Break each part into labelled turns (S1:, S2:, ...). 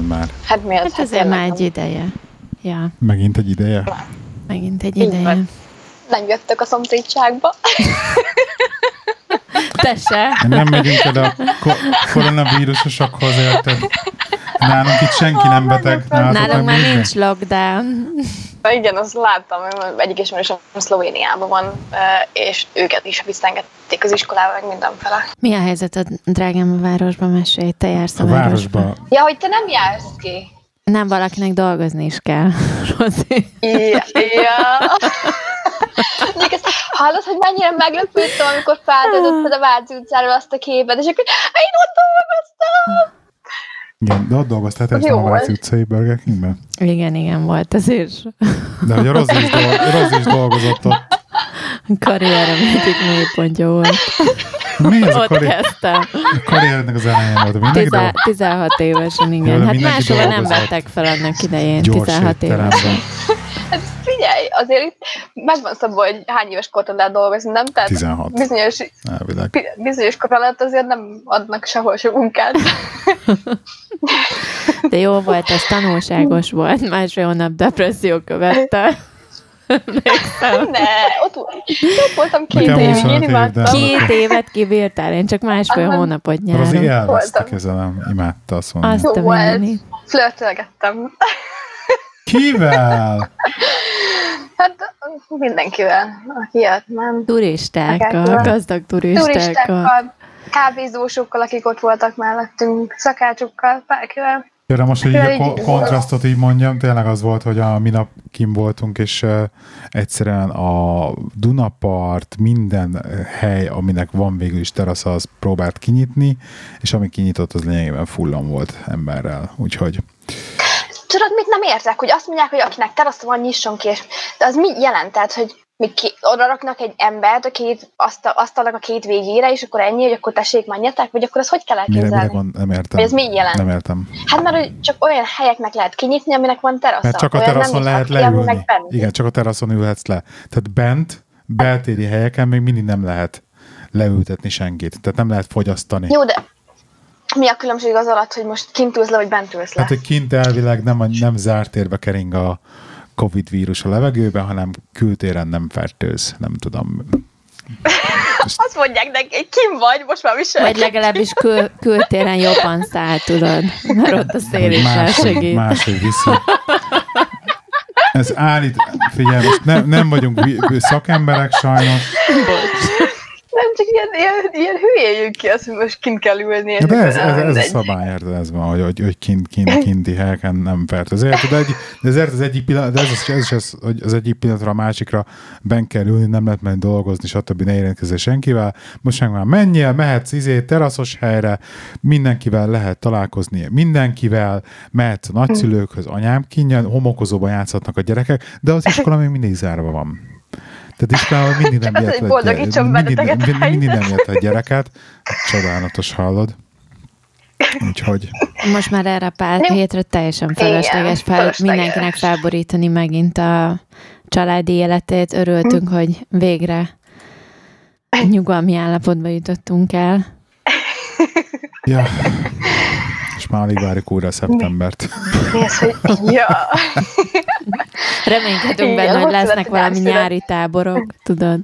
S1: mond már.
S2: Hát mi az?
S3: Hát azért
S2: tényleg
S3: már egy ideje. Ja,
S1: Megint egy ideje?
S3: megint egy
S2: Így
S3: ideje.
S2: van. Nem jöttök a szomszédságba.
S3: Te se.
S1: Nem megyünk oda a ko- koronavírusosokhoz, érted? Nálunk itt senki nem beteg.
S3: Nálunk
S1: meg
S3: már
S1: minden.
S3: nincs lockdown.
S2: Igen, azt láttam, hogy egyik ismerősöm Szlovéniában van, és őket is visszaengedték az iskolába, meg mindenfele.
S3: Mi a helyzet a drágám a városban? Mesélj, te jársz a,
S1: A városba.
S2: Ja, hogy te nem jársz ki.
S3: Nem, valakinek dolgozni is kell. Rozi.
S2: Ja. ja. Még ezt hallod, hogy mennyire meglepődtem, amikor feltöltötted a Váci utcáról azt a képet, és akkor én ott dolgoztam!
S1: Igen, de ott dolgoztál te a Váci
S2: volt.
S1: utcai Burger Kingben?
S3: Igen, igen, volt azért
S1: De hogy a Rozi is, dolg- Rozi is dolgozott ott.
S3: Karrierem egyik mélypontja volt.
S1: Mi ez a
S3: Ott
S1: karrier?
S3: kezdtem.
S1: A karriernek az elején volt. Mindenki
S3: Tize-
S1: dolg-
S3: 16 évesen, igen. Hát máshova nem vettek fel annak idején,
S1: gyors
S3: 16 évesen.
S2: Hát figyelj, azért itt meg van szabva, hogy hány éves kortól lehet dolgozni, nem? Tehát
S1: 16.
S2: bizonyos,
S1: Elvileg.
S2: bizonyos kor alatt azért nem adnak sehol sok munkát.
S3: De jó volt, ez tanulságos volt. Másfél hónap depresszió követte. Emlékszem.
S2: ne, ott, ott voltam két évig,
S1: 25
S2: én
S1: év,
S2: imádtam.
S3: Két évet kibírtál, én csak másfél
S2: Aha.
S3: hónapot
S1: Rozi
S3: nyáron.
S1: elveszte
S2: Voltam.
S1: kezelem. Imádta azt mondani.
S3: Azt a mindenit.
S2: Flörtölgettem.
S1: Kivel?
S2: Hát mindenkivel, aki jött, nem?
S3: Turistákkal, gazdag turistákkal.
S2: Turistákkal, kávézósokkal, akik ott voltak mellettünk, szakácsokkal, bárkivel.
S1: De most, hogy így a
S2: Tényleg
S1: kontrasztot így mondjam, tényleg az volt, hogy a minap kim voltunk, és uh, egyszerűen a Dunapart, minden hely, aminek van végül is terasz, az próbált kinyitni, és ami kinyitott, az lényegében fullan volt emberrel. Úgyhogy
S2: Tudod, mit nem értek? Hogy azt mondják, hogy akinek terasza van, nyisson ki, és de az mit jelent? Tehát, hogy mi ki, oda raknak egy embert a két asztal, asztalnak a két végére, és akkor ennyi, hogy akkor tessék, menjetek, vagy akkor az hogy kell
S1: mire, mire
S2: elképzelni?
S1: gond, nem értem.
S2: Vagy ez mit jelent?
S1: Nem értem.
S2: Hát mert hogy csak olyan helyeknek lehet kinyitni, aminek van terasza.
S1: Mert csak a teraszon lehet leülni. Igen, csak a teraszon ülhetsz le. Tehát bent, beltéri helyeken még mindig nem lehet leültetni senkit. Tehát nem lehet fogyasztani.
S2: Jó, de mi a különbség az alatt, hogy most kint ülsz le, vagy bent ülsz le?
S1: Hát, hogy kint elvileg nem, a, nem zárt térbe kering a Covid vírus a levegőben, hanem kültéren nem fertőz. Nem tudom.
S2: Azt mondják neki, hogy kim vagy, most már
S3: Vagy
S2: viselkedj.
S3: legalábbis kül- kültéren jobban száll, tudod. Mert ott a szél is elsegít.
S1: máshogy viszi. Ez állít, figyelj, most nem, nem vagyunk szakemberek sajnos,
S2: Nem csak ilyen, ilyen, ilyen hülyén jön ki az, hogy most kint kell ülni. és
S1: de ez, ez, ez a szabály, érted, ez van, hogy, hogy, hogy kint, kint, kinti helyeken nem fertőz. Érted, de, egy, de ezért az egyik pillanat, de ez, az, ez is az, hogy az egyik pillanatra a másikra ben kell ülni, nem lehet menni dolgozni, stb. ne érintkezzél senkivel. Most meg már menjél, mehetsz izé, teraszos helyre, mindenkivel lehet találkozni, mindenkivel, mehetsz a nagyszülőkhöz, anyám kinyen, homokozóban játszhatnak a gyerekek, de az iskola még mindig zárva van. Tehát iskolában mindig nem gyere-
S2: boldogítson
S1: mindig, mindig, mindig nem jött a gyereket. Csodálatos, hallod. Úgyhogy
S3: Most már erre a pár
S2: Jó.
S3: hétre teljesen felesleges fel, mindenkinek felborítani megint a családi életét. Örültünk,
S2: Hm.
S3: hogy végre nyugalmi állapotba jutottunk el.
S1: Ja. Már alig várjuk újra a szeptembert.
S2: Az, hogy ja.
S3: Reménykedünk benne, hogy
S2: hogy
S3: lesznek valami nyári táborok, tudod.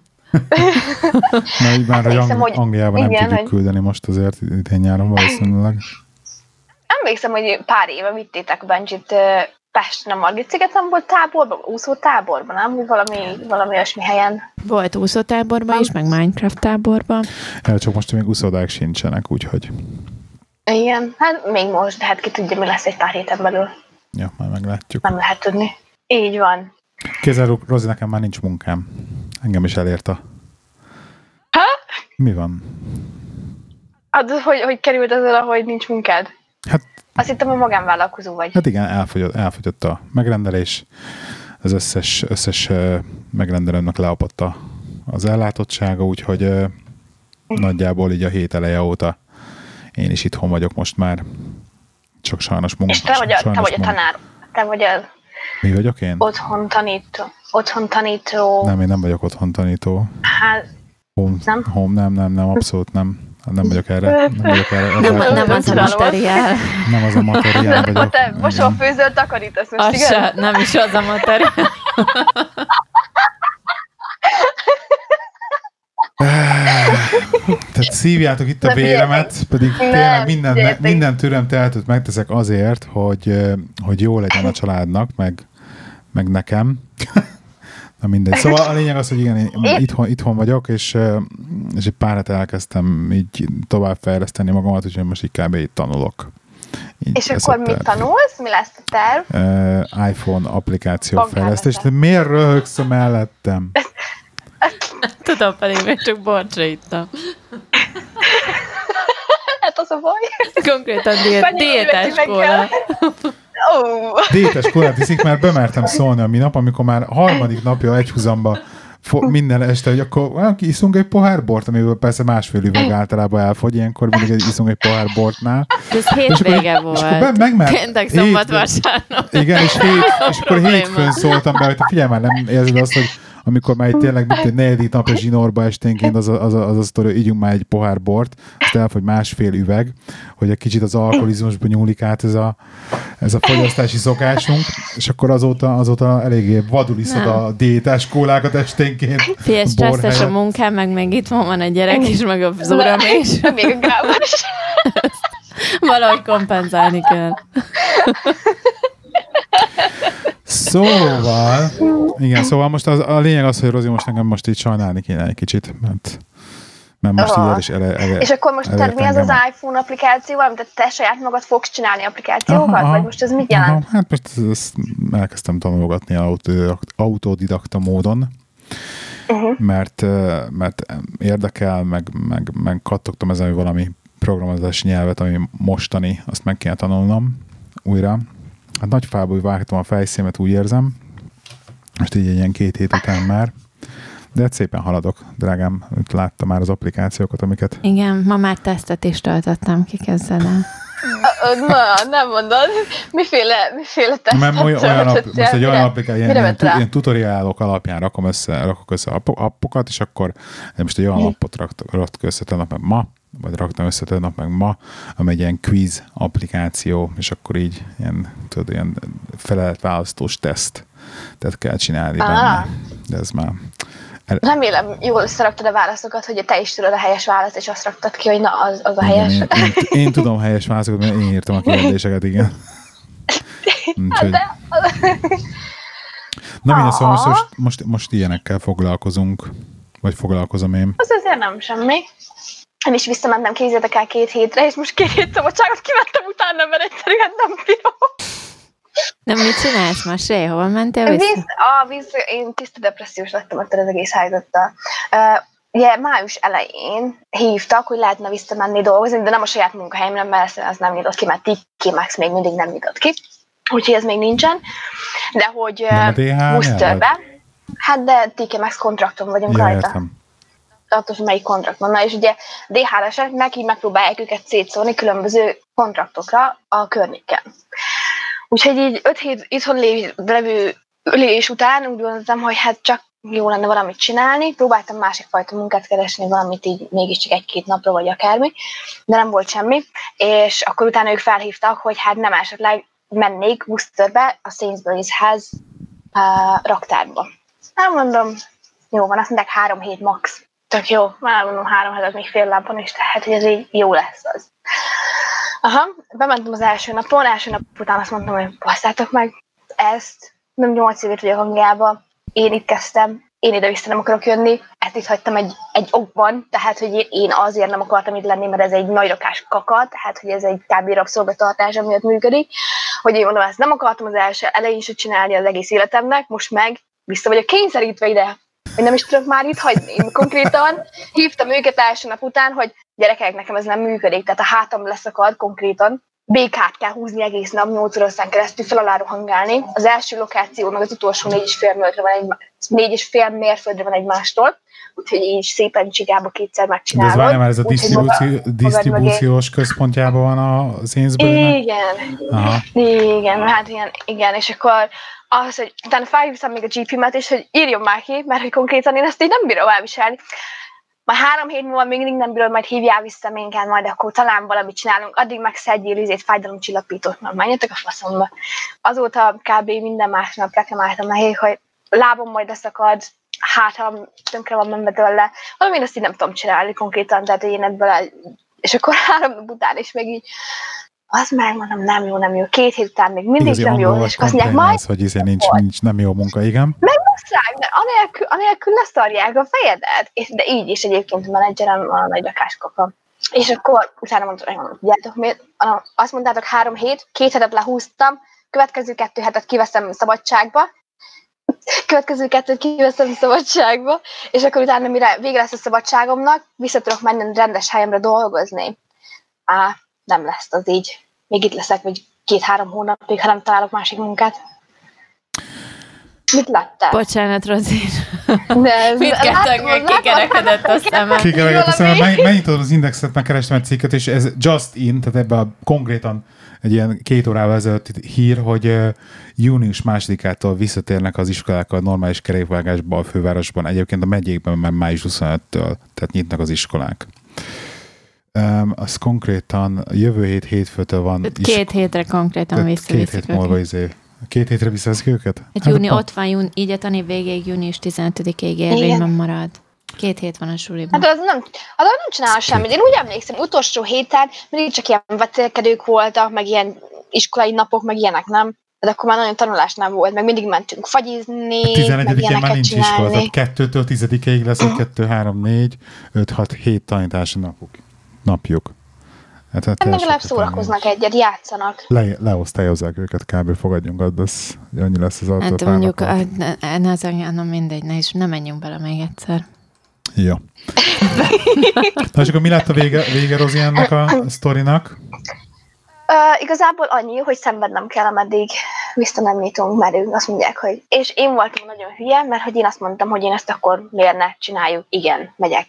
S1: Mert így már, hogy
S2: Emlékszem,
S1: Ang-
S2: hogy-
S1: Angliában nem
S2: igen,
S1: tudjuk
S2: hogy-
S1: küldeni most azért idén nyáron valószínűleg.
S2: Emlékszem, hogy pár éve vittétek Benjit Pesten, a Margit szigeten volt táborban, úszó táborban, nem? Valami, valami olyasmi helyen.
S3: Volt úszótáborban is, meg Minecraft táborban.
S1: Ja, csak most még úszodák sincsenek, úgyhogy
S2: Igen, hát még most, de hát ki tudja, mi lesz egy pár héten belül.
S1: ja, majd meglátjuk.
S2: Nem lehet tudni. Így van.
S1: Kézzel, Rozi, nekem már nincs munkám. Engem is elért a...
S2: Ha?
S1: Mi van?
S2: Hát, hogy, hogy került az oda, hogy nincs munkád?
S1: Hát,
S2: Azt hittem, hogy magánvállalkozó vagy.
S1: hát igen, elfogyott, elfogyott a megrendelés. Az összes, összes megrendelőnek leapott a, az ellátottsága, úgyhogy ö, nagyjából így a hét eleje óta én is itthon vagyok most már. Csak sajnos munka.
S2: És te vagy a, te vagy a tanár. Te vagy a
S1: Mi vagyok én?
S2: otthon tanító. Otthon tanító.
S1: Nem, én nem vagyok otthon tanító.
S2: Hát,
S1: Home,
S2: Nem?
S1: Home, nem, nem, nem, abszolút nem. Nem vagyok erre. Nem vagyok erre.
S3: Nem,
S1: ezzel
S3: nem az a materiál.
S1: nem az a materiál
S2: Nem,
S1: vagyok.
S2: ha te
S1: Igen.
S2: mosófőzőt takarítasz most,
S3: Az
S2: igen?
S3: se, nem is az a materiál.
S1: Tehát szívjátok itt a véremet, pedig
S2: Nem,
S1: tényleg minden,
S2: figyeljetek.
S1: minden türem tehetőt megteszek azért, hogy, hogy jó legyen a családnak, meg, meg nekem. Na mindegy. Szóval a lényeg az, hogy igen, én itthon, itthon vagyok, és, és egy pár hete elkezdtem így tovább fejleszteni magamat, úgyhogy most így kb. így tanulok. Így
S2: És akkor mit tanulsz? Mi lesz a terv?
S1: Ö, iPhone applikáció
S2: Bankárlata.
S1: fejlesztés. De miért röhögsz mellettem?
S3: Tudom, pedig még csak borcsra ittam.
S2: Hát az a baj.
S3: Konkrétan diét, diétás kóla.
S2: meg Ó,
S1: Détes korát iszik, mert bemertem szólni a minap, amikor már harmadik napja egyhuzamba fo- minden este, hogy akkor iszunk egy pohár bort, amiből persze másfél üveg általában elfogy, ilyenkor mindig egy iszunk egy pohár bortnál.
S3: Ez
S1: És akkor-
S3: hétvége
S1: és akkor be-
S3: volt.
S1: megmer-
S3: Péntek, szombat, vasárnap.
S1: Igen, és, hét, és akkor hétfőn szóltam be, hogy figyelj már, nem érzed azt, hogy amikor már itt tényleg mint egy negyedik napja zsinórba esténként az a, az a, az a sztori, hogy ígyunk már egy pohár bort, azt elfogy másfél üveg, hogy egy kicsit az alkoholizmusba nyúlik át ez a, ez a fogyasztási szokásunk, és akkor azóta, azóta eléggé vadul iszod
S3: Nem.
S1: a diétás kólákat esténként.
S3: Fél stresszes a munkám, meg még itt van, van a gyerek is, meg az uram is.
S2: még a Gábor is.
S3: Valahogy kompenzálni kell.
S1: Szóval, igen, szóval most az, a lényeg az, hogy Rozi most nekem most így sajnálni kéne egy kicsit, mert, mert most így
S2: Aha.
S1: el is ele, ele,
S2: És akkor most tehát mi az az iPhone applikáció, amit te- saját magad fogsz csinálni applikációkat? Vagy most ez mit jelent?
S1: Aha, hát most ezt- elkezdtem tanulgatni autodidakt- autodidakta módon,
S2: Uh-huh.
S1: mert, mert érdekel, meg, meg, meg kattogtam ezen, hogy valami programozási nyelvet, ami mostani, azt meg kéne tanulnom újra. Hát nagy fából vágtam a fejszémet, úgy érzem. Most így egy ilyen két hét után már. De hát szépen haladok, drágám. Itt láttam már az applikációkat, amiket
S3: Igen, ma már tesztet is töltöttem ki, kezded el.
S2: Na, nem mondod. Miféle, miféle tesztet
S1: Mert olyan, olyan app, most egy olyan applikáció, ilyen, ilyen, ilyen tutoriálok alapján rakom össze, rakok össze appo- appokat, és akkor de most egy olyan appot rakt, raktak össze tegnap ma, vagy raktam össze tegnap meg ma, ami egy ilyen quiz applikáció, és akkor így ilyen, tudod, ilyen feleletválasztós teszt tehát kell csinálni
S2: Ah.
S1: benne. De ez már
S2: Remélem, jól összeraktad a válaszokat, hogy te is tudod a helyes választ, és azt raktad ki, hogy na, az, az a helyes.
S1: Én, én, én, tudom helyes válaszokat, mert én írtam a kérdéseket, igen. Úgyhogy,
S2: De,
S1: na minden, szóval most, most, most ilyenekkel foglalkozunk, vagy foglalkozom én.
S2: az azért nem semmi. Én is visszamentem, kézzétek el két hétre, és most két hét szabadságot kivettem utána, mert egyszerűen nem bírom.
S3: Nem, mit csinálsz, Masé? Hova mentél
S2: Víz,
S3: vissza?
S2: a víz, én tiszta depressziós lettem ettől az egész helyzettel. Uh, ugye május elején hívtak, hogy lehetne visszamenni dolgozni, de nem a saját munkahelyemre, mert ez nem nyitott ki, mert TK Max még mindig nem nyitott ki. Úgyhogy ez még nincsen. De hogy
S1: Nem
S2: uh, Worcesterbe, hát de TK Max kontrakton vagyunk
S1: Ja,
S2: rajta
S1: értem.
S2: Attól, hogy melyik kontrakt van. Na, és ugye DHL-eseknek így megpróbálják őket szétszórni különböző kontraktokra a környéken. Úgyhogy így öt hét itthon lé- levő ülés után úgy gondoltam, hogy hát csak jó lenne valamit csinálni. Próbáltam másik fajta munkát keresni, valamit így mégiscsak egy-két napra, vagy akármi, de nem volt semmi. És akkor utána ők felhívtak, hogy hát nem esetleg mennék Worcesterbe, a Sainsbury's-hez uh, raktárba. Nem mondom, jó van, azt mondják három hét max. Tök jó, már mondom három hetet még fél lábon is, tehát hogy ez így jó lesz az. Aha, bementem az első napon, első nap után azt mondtam, hogy basszátok meg ezt, nem nyolc évet vagyok Angliába, én itt kezdtem, én ide vissza nem akarok jönni, ezt itt hagytam egy, egy okban, tehát hogy én azért nem akartam itt lenni, mert ez egy nagy rakás kaka, tehát hogy ez egy kb. rabszolgatartás, amiatt működik, hogy én mondom, ezt nem akartam az első elején is csinálni az egész életemnek, most meg vissza vagyok kényszerítve ide, hogy nem is tudok már itt hagyni. Én konkrétan hívtam őket első nap után, hogy gyerekek, nekem ez nem működik, tehát a hátam leszakad konkrétan, békát kell húzni egész nap, 8 óraszán keresztül fel alá rohangálni. Az első lokáció, meg az utolsó négy és fél mérföldre van egy, négy és fél mérföldre van egymástól, úgyhogy így szépen csigába kétszer
S1: De ez
S2: megcsinálod.
S1: várjál már, ez a disztribúció,
S2: magad
S1: disztribúciós központjában van a Sainsbury-nek?
S2: Igen,
S1: Aha.
S2: igen, hát ilyen, igen, és akkor az, hogy utána felhívtam még a GP-met, és hogy írjon már ki, mert hogy konkrétan én ezt így nem bírom elviselni. Majd három hét múlva még mindig nem bírod, majd hívjál vissza minket, majd akkor talán valamit csinálunk, addig meg szedjél izét fájdalomcsillapítót, mert menjetek a faszomba. Azóta kb. minden másnap reklamáltam nekik, hogy lábom majd leszakad, hát ha tönkre van menve tőle, valami én azt így nem tudom csinálni konkrétan, tehát én ebből el, és akkor három nap után is meg így, az meg mondom, nem jó, nem jó. Két hét után még mindig
S1: Igazi
S2: nem jó, és azt mondják, majd
S1: hogy izé nincs, nincs, nem jó munka, igen.
S2: Megbasszák, de anélkül, anélkül leszarják a fejedet. És, de így is egyébként a menedzserem a nagy lakáskapa. És akkor utána mondtam, hogy tudjátok miért? Azt mondtátok három hét, két hetet lehúztam, következő kettő hetet kiveszem szabadságba, következő kettőt kiveszem szabadságba, és akkor utána, mire vége lesz a szabadságomnak, vissza tudok menni rendes helyemre dolgozni. Á, nem lesz az így. Még itt leszek, vagy két-három hónapig, ha nem találok másik munkát. Mit láttál?
S3: Bocsánat, Rozi.
S2: De-
S3: Mindkettőnknek
S2: látom-
S3: kikerekedett a szemem.
S1: Kikerekedett a szemem, meg- megnyitod az indexet, megkerestem egy cikket, és ez just in, tehát ebben a konkrétan egy ilyen két órával ezelőtt hír, hogy uh, június másodikától visszatérnek az iskolák a normális kerékvágásba a fővárosban. Egyébként a megyékben már május 25-től, tehát nyitnak az iskolák. Um, az konkrétan jövő hét hétfőtől van
S3: Két hétre konkrétan
S1: tehát két hét múlva izé. Két hétre visszaveszik őket?
S3: Hát júni,
S1: a-
S3: ott van, jún, így a tani végéig június 15-ig érvényben marad. Két hét van a suliban.
S2: Hát az nem, az nem csinál semmit. Én úgy emlékszem, utolsó héten mindig csak ilyen vetélkedők voltak, meg ilyen iskolai napok, meg ilyenek, nem? De akkor már nagyon tanulás nem volt, meg mindig mentünk fagyizni,
S1: A
S2: meg
S1: 11-én már
S2: ilyeneket
S1: nincs iskola,
S2: csinálni.
S1: tehát 2-től 10-ig lesz, hogy 2, 3, 4, 5, 6, 7 tanítási napuk. napjuk. Hát, hát
S2: Hát legalább szórakoznak egyet, játszanak.
S1: Le, leosztályozzák őket, kb. fogadjunk ad, az annyi lesz az
S3: Hát
S1: autópályának.
S3: mondjuk, ah, ne, ne, ne, ne, mindegy, ne, is, ne menjünk bele még egyszer.
S1: Ja. Na és akkor mi lett a vége, vége Rozi ennek a sztorinak?
S2: Uh, igazából annyi, hogy szenvednem kell, ameddig vissza nem nyitunk, mert ők azt mondják, hogy... És én voltam nagyon hülye, mert hogy én azt mondtam, hogy én ezt akkor miért ne csináljuk. Igen, megyek.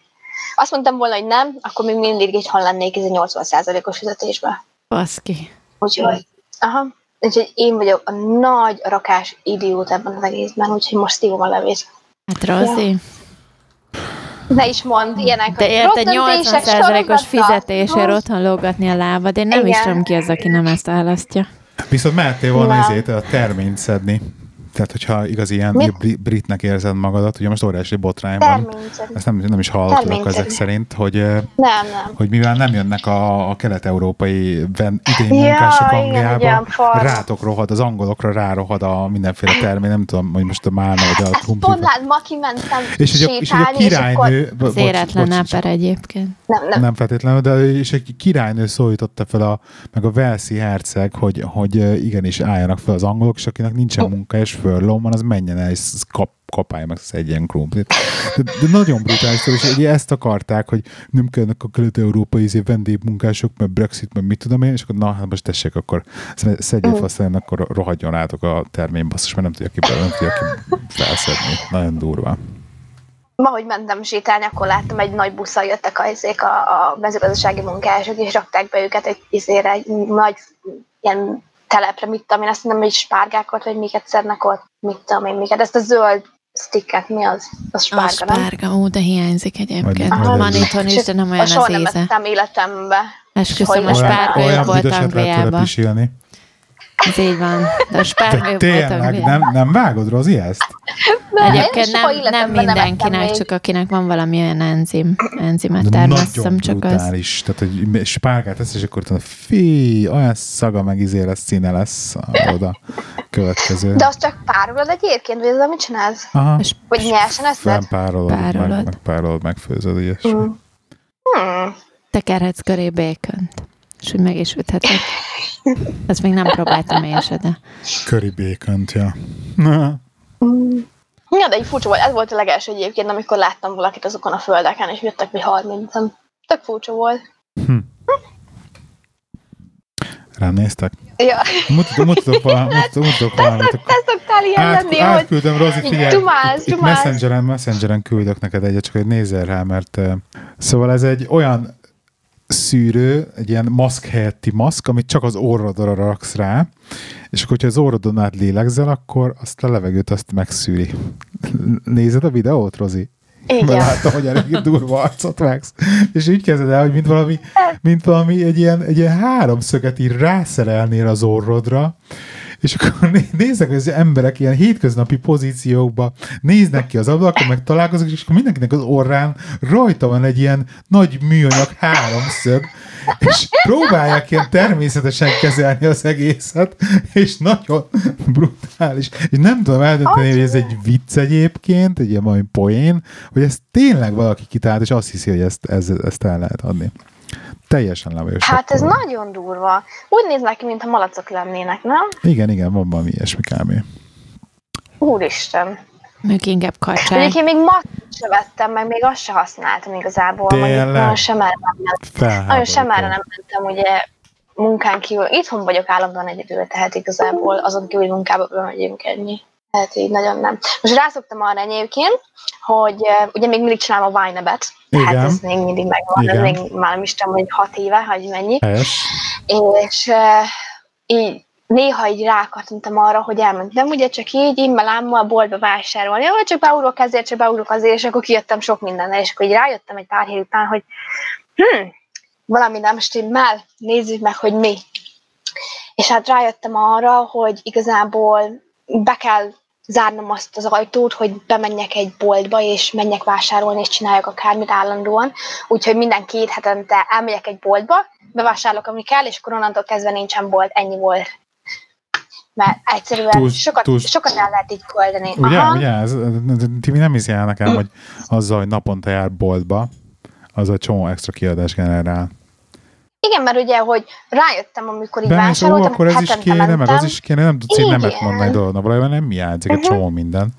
S2: Azt mondtam volna, hogy nem, akkor még mindig itthon lennék ez a 80%-os fizetésbe.
S3: Baszki.
S2: Úgyhogy, aha. Úgyhogy én vagyok a nagy rakás idiót ebben az egészben, úgyhogy most szívom a levét.
S3: Hát Rozi,
S2: Ne is mondd ilyenek,
S3: de
S2: döntések
S3: 80%-os
S2: sorozata.
S3: fizetésért otthon lógatni a lábad. Én nem is
S2: Igen.
S3: tudom ki az, aki nem ezt választja.
S1: Viszont mehettél volna izét, a terményt szedni. Tehát, hogyha igaz ilyen bri- britnek érzed magadat, ugye most óriási botrány van. Ezt nem, nem is
S2: Terményszerű.
S1: ezek szerint, hogy
S2: Nem, nem.
S1: hogy mivel nem jönnek a, a kelet-európai ven, idén
S2: Ja,
S1: munkások
S2: igen,
S1: Angliába, rátok rohad, az angolokra rárohad a mindenféle termény, nem tudom, hogy most a málna vagy a
S2: Ezt
S1: krumpli.
S2: pont lát, ma kimentem
S1: És hogy, a, és hogy a
S2: akkor...
S1: királynő, bo-
S3: Az éretlen egyébként.
S2: Nem, nem.
S1: nem feltétlenül, de és egy királynő szólította fel a, meg a Velszi herceg, hogy, hogy igenis álljanak fel az angolok, és akinek nincsen munka és furlong van, az menjen el, és kap, kapálja meg szedjen krumplit. De, de nagyon brutális, és ugye ezt akarták, hogy nem kellnek a kelet-európai izé vendégmunkások, mert Brexit, meg mit tudom én, és akkor na, hát most tessék, akkor szedjél fel, aztán akkor rohadjon rátok a termény, basszus, mert nem tudja ki, nem tudja ki felszedni. Nagyon durva.
S2: Ma, hogy mentem sétálni, akkor láttam egy nagy busszal jöttek a, izék a, a mezőgazdasági munkások, és rakták be őket egy, izére, egy nagy ilyen telepre, mit tudom én, azt mondom, hogy spárgákat, vagy miket szednek ott, mit tudom én, miket. Ezt a zöld sticket, mi az? Az
S3: A
S2: spárga, nem?
S3: spárga, ó, de hiányzik egyébként.
S1: Vagy-
S3: Van itthon is, de nem olyan
S2: soha
S3: az
S2: nem
S3: íze.
S2: ettem életembe.
S3: Esküszöm, a spárga
S1: olyan
S3: volt Angliában. Ez így van. De volt
S1: tényleg, nem, nem vágod, Rozi, ezt?
S2: Nem,
S3: Egyébként nem, nem
S2: nem
S3: mindenkinek, csak akinek van valami olyan enzim, enzimet termesztem, csak az.
S1: brutális. Tehát, hogy spárgát tesz, és akkor utána fi, olyan szaga meg izé lesz, színe lesz oda következő.
S2: De azt csak párolod egyébként, vagy ez amit csinálsz?
S1: Aha,
S2: Vagy nyersen eszed?
S1: fennpárolod,
S3: Párolod.
S1: meg, megpárolod, megfőzöd, ilyesmi.
S2: Mm. Hmm.
S3: Tekerhetsz köré békönt, és úgy meg is ütheted. Ezt még nem próbáltam én se, de
S1: Köri békönt, ja.
S2: Ja, de egy furcsa volt. Ez volt a legelső egyébként, amikor láttam valakit azokon a földeken, és jöttek mi 30 Tök furcsa volt.
S1: rám néztek?
S2: Ja,
S1: Mutatok, mutatok, valami, mutatok, valamit.
S2: te szoktál ilyen
S1: Át,
S2: lenni, hogy
S1: átküldöm, Rozi, figyelj,
S2: dumálsz,
S1: itt,
S2: dumálsz.
S1: messengeren, messengeren küldök neked egyet, csak hogy nézzel rá, mert uh, szóval ez egy olyan szűrő, egy ilyen maszk helyetti maszk, amit csak az orrodra raksz rá, és akkor, hogyha az orrodon át lélegzel, akkor azt a levegőt azt megszűri. Nézed a videót, Rozi?
S2: Igen.
S1: mert láttam, hogy elég durva arcot vágsz. És úgy kezded el, hogy mint valami, mint valami egy ilyen, egy ilyen háromszöget így rászerelnél az orrodra, és akkor né- néznek, hogy az emberek ilyen hétköznapi pozíciókba néznek ki az ablakon, meg találkoznak, és akkor mindenkinek az orrán rajta van egy ilyen nagy műanyag háromszög, és próbálják ilyen természetesen kezelni az egészet, és nagyon brutális. És nem tudom eldönteni, hogy ez egy vicc egyébként, egy ilyen valami poén, hogy ez tényleg valaki kitalált, és azt hiszi, hogy ezt, ez, ezt el lehet adni. Teljesen le vagyok
S2: Hát ez nagyon durva. Úgy néznek ki, mintha malacok lennének, nem?
S1: Igen, igen, van valami ilyesmi kb.
S2: Úristen.
S3: Ők inkább kacsák.
S2: Egyébként még ma se vettem, meg még azt se használtam igazából. Mondjuk
S1: Tényleg?
S2: Nagyon sem erre nem mentem. Nagyon sem erre nem mentem, ugye munkán kívül. Itthon vagyok állandóan egyedül, tehát igazából azon kívül, hogy munkába bemegyünk ennyi. Tehát így nagyon nem. Most rászoktam arra egyébként, hogy uh, ugye még mindig csinálom a Vine-et, tehát ez még mindig megvan,
S1: Igen.
S2: ez még már nem is tudom, hogy hat éve, hogy mennyi.
S1: Helyes.
S2: És uh, így néha így rákattintam arra, hogy elmentem, ugye csak így, immelámmal boltba vásárolni, hogy csak beugrok ezért, csak beugrok azért, és akkor kijöttem sok mindennel, és akkor így rájöttem egy pár hét után, hogy hm, valami nem stimmel, nézzük meg, hogy mi. És hát rájöttem arra, hogy igazából be kell zárnom azt az ajtót, hogy bemenjek egy boltba, és menjek vásárolni, és csináljak akármit állandóan. Úgyhogy minden két hetente elmegyek egy boltba, bevásárolok, ami kell, és akkor onnantól kezdve nincsen bolt, ennyi volt. Mert egyszerűen
S1: Túl-
S2: sokat,
S1: túl-
S2: sokat el lehet így költeni.
S1: Ugye,
S2: Aha.
S1: ugye, ez, Timi nem hiszi el nekem, hogy azzal, hogy naponta jár boltba, az egy csomó extra kiadás generál.
S2: Igen, mert ugye, hogy rájöttem, amikor így
S1: ó,
S2: vásároltam,
S1: akkor ez is kéne, meg
S2: mentem,
S1: az is kéne, nem tudsz így nemet mondani dolognak. Valójában nem hiányzik egy
S2: Mhm.
S1: csomó minden,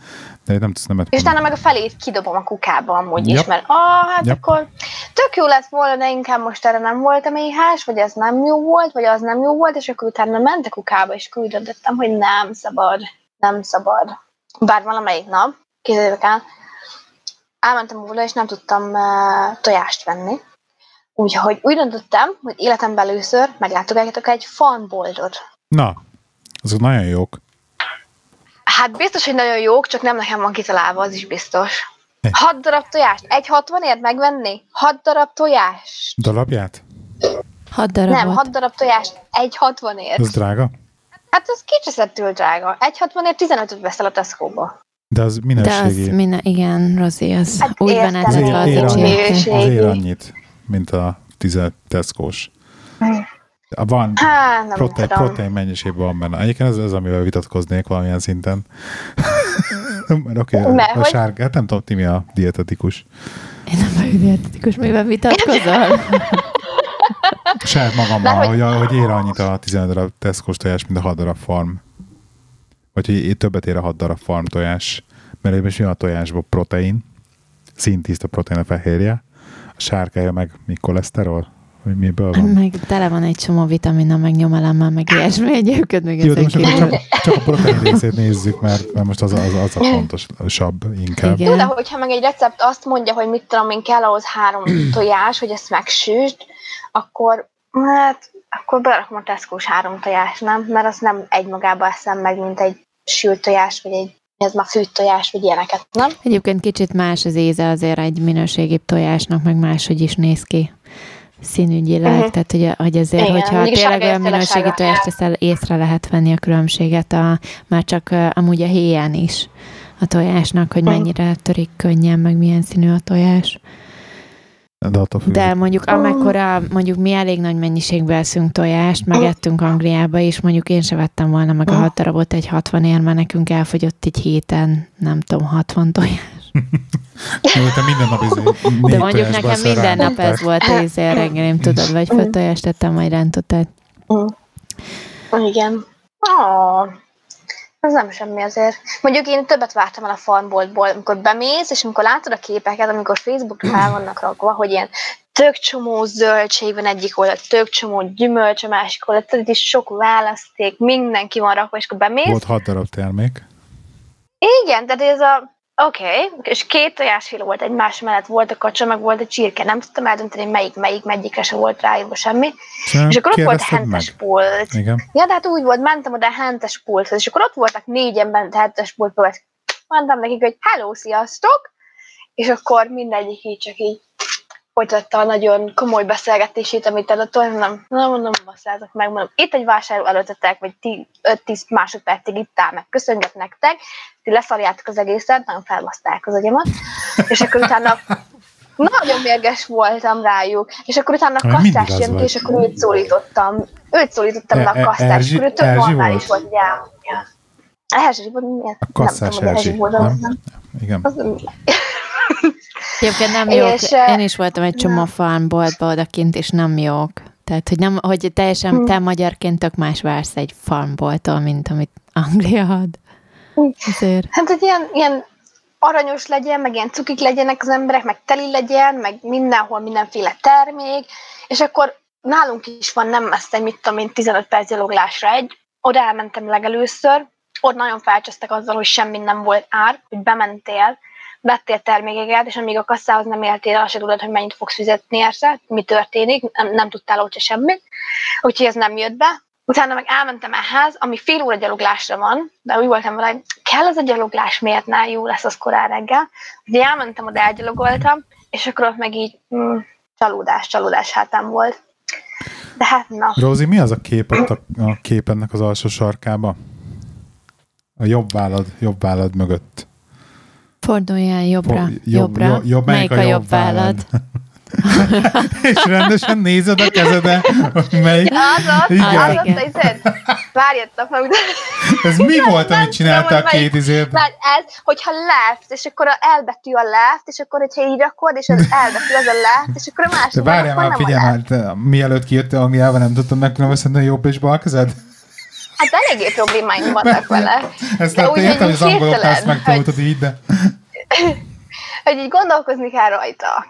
S1: de nem tudsz nemet
S2: És utána meg a felét kidobom a kukába amúgy
S1: Yep.
S2: is, mert ah, hát
S1: Yep.
S2: akkor tök jó lett volna, de inkább most erre nem voltam éhás, vagy ez nem jó volt, vagy az nem jó volt, és akkor utána ment a kukába, és döntöttem, hogy nem szabad, nem szabad. Bár valamelyik nap, évek el, elmentem volna, és nem tudtam uh, tojást venni. Úgyhogy úgy döntöttem, hogy életemben először meglátogatjatok egy farmboltot.
S1: Na, azok nagyon jók.
S2: Hát biztos, hogy nagyon jók, csak nem nekem van kitalálva, az is biztos.
S1: Eh.
S2: Hat darab tojást, egy 60ért megvenni? Hat darab tojást?
S1: Darabját?
S3: Hat darabot.
S2: Nem, hat darab tojást, egy 60ért.
S1: Az drága?
S2: Hát ez kicseszettől drága. Egy 60ért 15-öt veszel a Tesco-ba.
S1: De az
S3: De
S1: minőségi.
S3: az minden, igen, Rozi, az
S2: Hát
S3: úgy van
S2: értem,
S1: az
S3: átadva
S1: ér,
S3: az
S1: ér,
S2: így
S1: annyit,
S2: csinálják.
S1: az ér annyit, mint a 15 Tesco-s. Van
S2: Hát, nem
S1: protein,
S2: tudom.
S1: protein mennyiség van benne. Egyébként ez, ez amivel vitatkoznék valamilyen szinten. Mert oké, okay,
S2: Mert
S1: a
S2: hogy-
S1: sárga, hát nem tudom, Timi a dietetikus.
S3: Én nem vagyok dietetikus, mivel vitatkozol?
S1: Saját magammal,
S2: Mert
S1: hogy,
S2: hogy-
S1: hogy ér annyit a 15 darab Tesco tojás, mint a 6 darab farm. Vagy hogy többet ér a 6 darab farm tojás. Mert ebben is mi a tojásban protein, szintiszta protein a fehérje, sárkája meg mi koleszterol, hogy miből van.
S3: meg tele van egy csomó vitamina, meg nyomelemmel, meg ilyesmi egyébként még
S1: Jó, de most akkor csak, csak a protein részét nézzük, mert, mert most az, a- az, az a fontosabb inkább.
S3: Igen.
S2: Jó, de hogyha meg egy recept azt mondja, hogy mit tudom én, kell ahhoz három tojás, hogy ezt megsüsd, akkor hát, akkor belerakom a tesco három tojás, nem? Mert azt nem egymagába eszem meg, mint egy sült tojás, vagy egy ez már fűt tojás, vagy ilyeneket, nem?
S3: Egyébként kicsit más az íze azért egy minőségibb tojásnak, meg máshogy is néz ki színügyileg,
S2: Mhm.
S3: tehát hogy, hogy azért,
S2: Igen,
S3: hogyha tényleg olyan minőségi tojást teszel, észre lehet venni a különbséget, a, már csak amúgy a héján is a tojásnak, hogy
S2: Mhm.
S3: mennyire törik könnyen, meg milyen színű a tojás.
S1: De attól függ.
S3: De mondjuk amekkora, mondjuk mi elég nagy mennyiségben eszünk tojást, megettünk Angliába is, mondjuk én se vettem volna meg a hat darabot egy 60 ér, mert nekünk elfogyott egy héten, nem tudom, 60 tojás.
S1: Jó, te minden nap izé,
S3: De mondjuk nekem minden nap ez volt izé reggelim, tudod, vagy főtojást tettem, vagy rántottat.
S2: Igen. Oh, ez nem semmi azért. Mondjuk én többet vártam el a farmboltból, amikor bemész, és amikor látod a képeket, amikor Facebookra fel vannak rakva, hogy ilyen tök csomó zöldség van egyik oldal, tök csomó gyümölcs a másik oldal, tudod, is sok választék, mindenki van rakva, és akkor bemész.
S1: Volt hat darab termék.
S2: Igen, tehát ez a Oké, okay. és két tojásféle volt egymás mellett, volt a kacsa, meg volt a csirke. Nem tudtam eldönteni, melyik, melyik, melyikre se volt ráírva semmi.
S1: Szóval
S2: És akkor ott volt a hentes
S1: meg?
S2: pult.
S1: Igen.
S2: Ja, de hát úgy volt, mentem oda a hentes pulthoz, és akkor ott voltak négyen bent a hentes pultba, mondtam nekik, hogy hello, sziasztok, és akkor mindegyik így csak így folytatta a nagyon komoly beszélgetését, amit előtt nem, nem, nem basszázok meg, mondom, itt egy vásárló előttetek, vagy 5-10 másodpercig itt áll meg, köszönjük nektek, ti leszarjátok az egészet, nagyon felbaszták az agyamat, és akkor utána nagyon mérges voltam rájuk, és akkor utána a kasszás jön ki, és akkor őt szólítottam, őt szólítottam le a e- e- kasszás, és akkor ő több normális volt, hogy. Erzsi volt, miért?
S1: A kasszás nem? nem? Igen.
S3: Egyébként nem jók. És, Én is voltam egy csomó farmboltba odakint, és nem jók. Tehát, hogy, nem, hogy teljesen hmm. te magyarként tök más vársz egy farmboltól, mint amit Anglia ad.
S2: Azért. Hát, hogy ilyen, ilyen aranyos legyen, meg ilyen cukik legyenek az emberek, meg teli legyen, meg mindenhol mindenféle termék, és akkor nálunk is van nem messze, mit tudom én, 15 perc gyaloglásra egy, oda elmentem legelőször, ott nagyon felcsöztek azzal, hogy semmi nem volt ár, hogy bementél, vettél termékeket, és amíg a kasszához nem éltél, azt se tudod, hogy mennyit fogsz fizetni érte, mi történik, nem, nem tudtál ott se semmit, úgyhogy ez nem jött be. Utána meg elmentem ehhez, ami fél óra gyaloglásra van, de úgy voltam vele, hogy kell az a gyaloglás, miért ne, jó lesz az korán reggel. Ugye elmentem, oda elgyalogoltam, és akkor ott meg így mm, csalódás, csalódás hátám volt. De hát na.
S1: Rózi, mi az a kép a, a képennek az alsó sarkába? A jobb vállad, jobb vállad mögött.
S3: Forduljál jobbra, For, jobb, jobbra. Jobb,
S1: jobb, melyik, melyik a, a jobb vállad? és rendesen nézed a kezede, hogy melyik.
S2: Az ott, igen. az ott, izé, várjatok meg.
S1: Ez mi volt, amit csinálta a két izért?
S2: Már ez, hogyha left, és akkor a elbetű a left, és akkor, hogyha így rakod, és az elbetű az a left, és akkor a másik. De
S1: várjál már, figyelj már, mielőtt kijöttél Angliába, nem tudtam megkülönböztetni a jobb és bal kezed?
S2: Hát eléggé problémáim vannak vele.
S1: Ezt de úgy, értem, hogy az angoloknál ezt megtanultad így, de...
S2: hogy így gondolkozni kell rajta.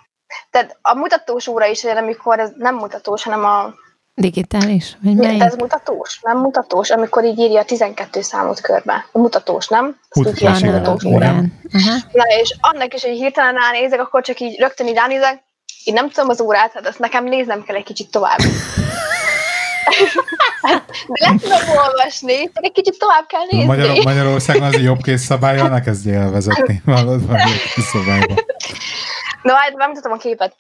S2: Tehát a mutatós óra is olyan, amikor ez nem mutatós, hanem a...
S3: Digitális? Vagy
S2: melyik? Ez mutatós, nem mutatós, amikor így írja a 12 számot körbe. A mutatós, nem?
S1: Azt mutatós órán.
S2: Na és annak is, hogy hirtelen ránézek, akkor csak így rögtön így ránézek, én nem tudom az órát, hát azt nekem néznem kell egy kicsit tovább. De le tudom olvasni, csak egy kicsit tovább kell nézni.
S1: Magyar, Magyarországon az jobb kész szabálya, ne kezdj el vezetni. Valód van szabályba.
S2: Na, hát bemutatom a képet.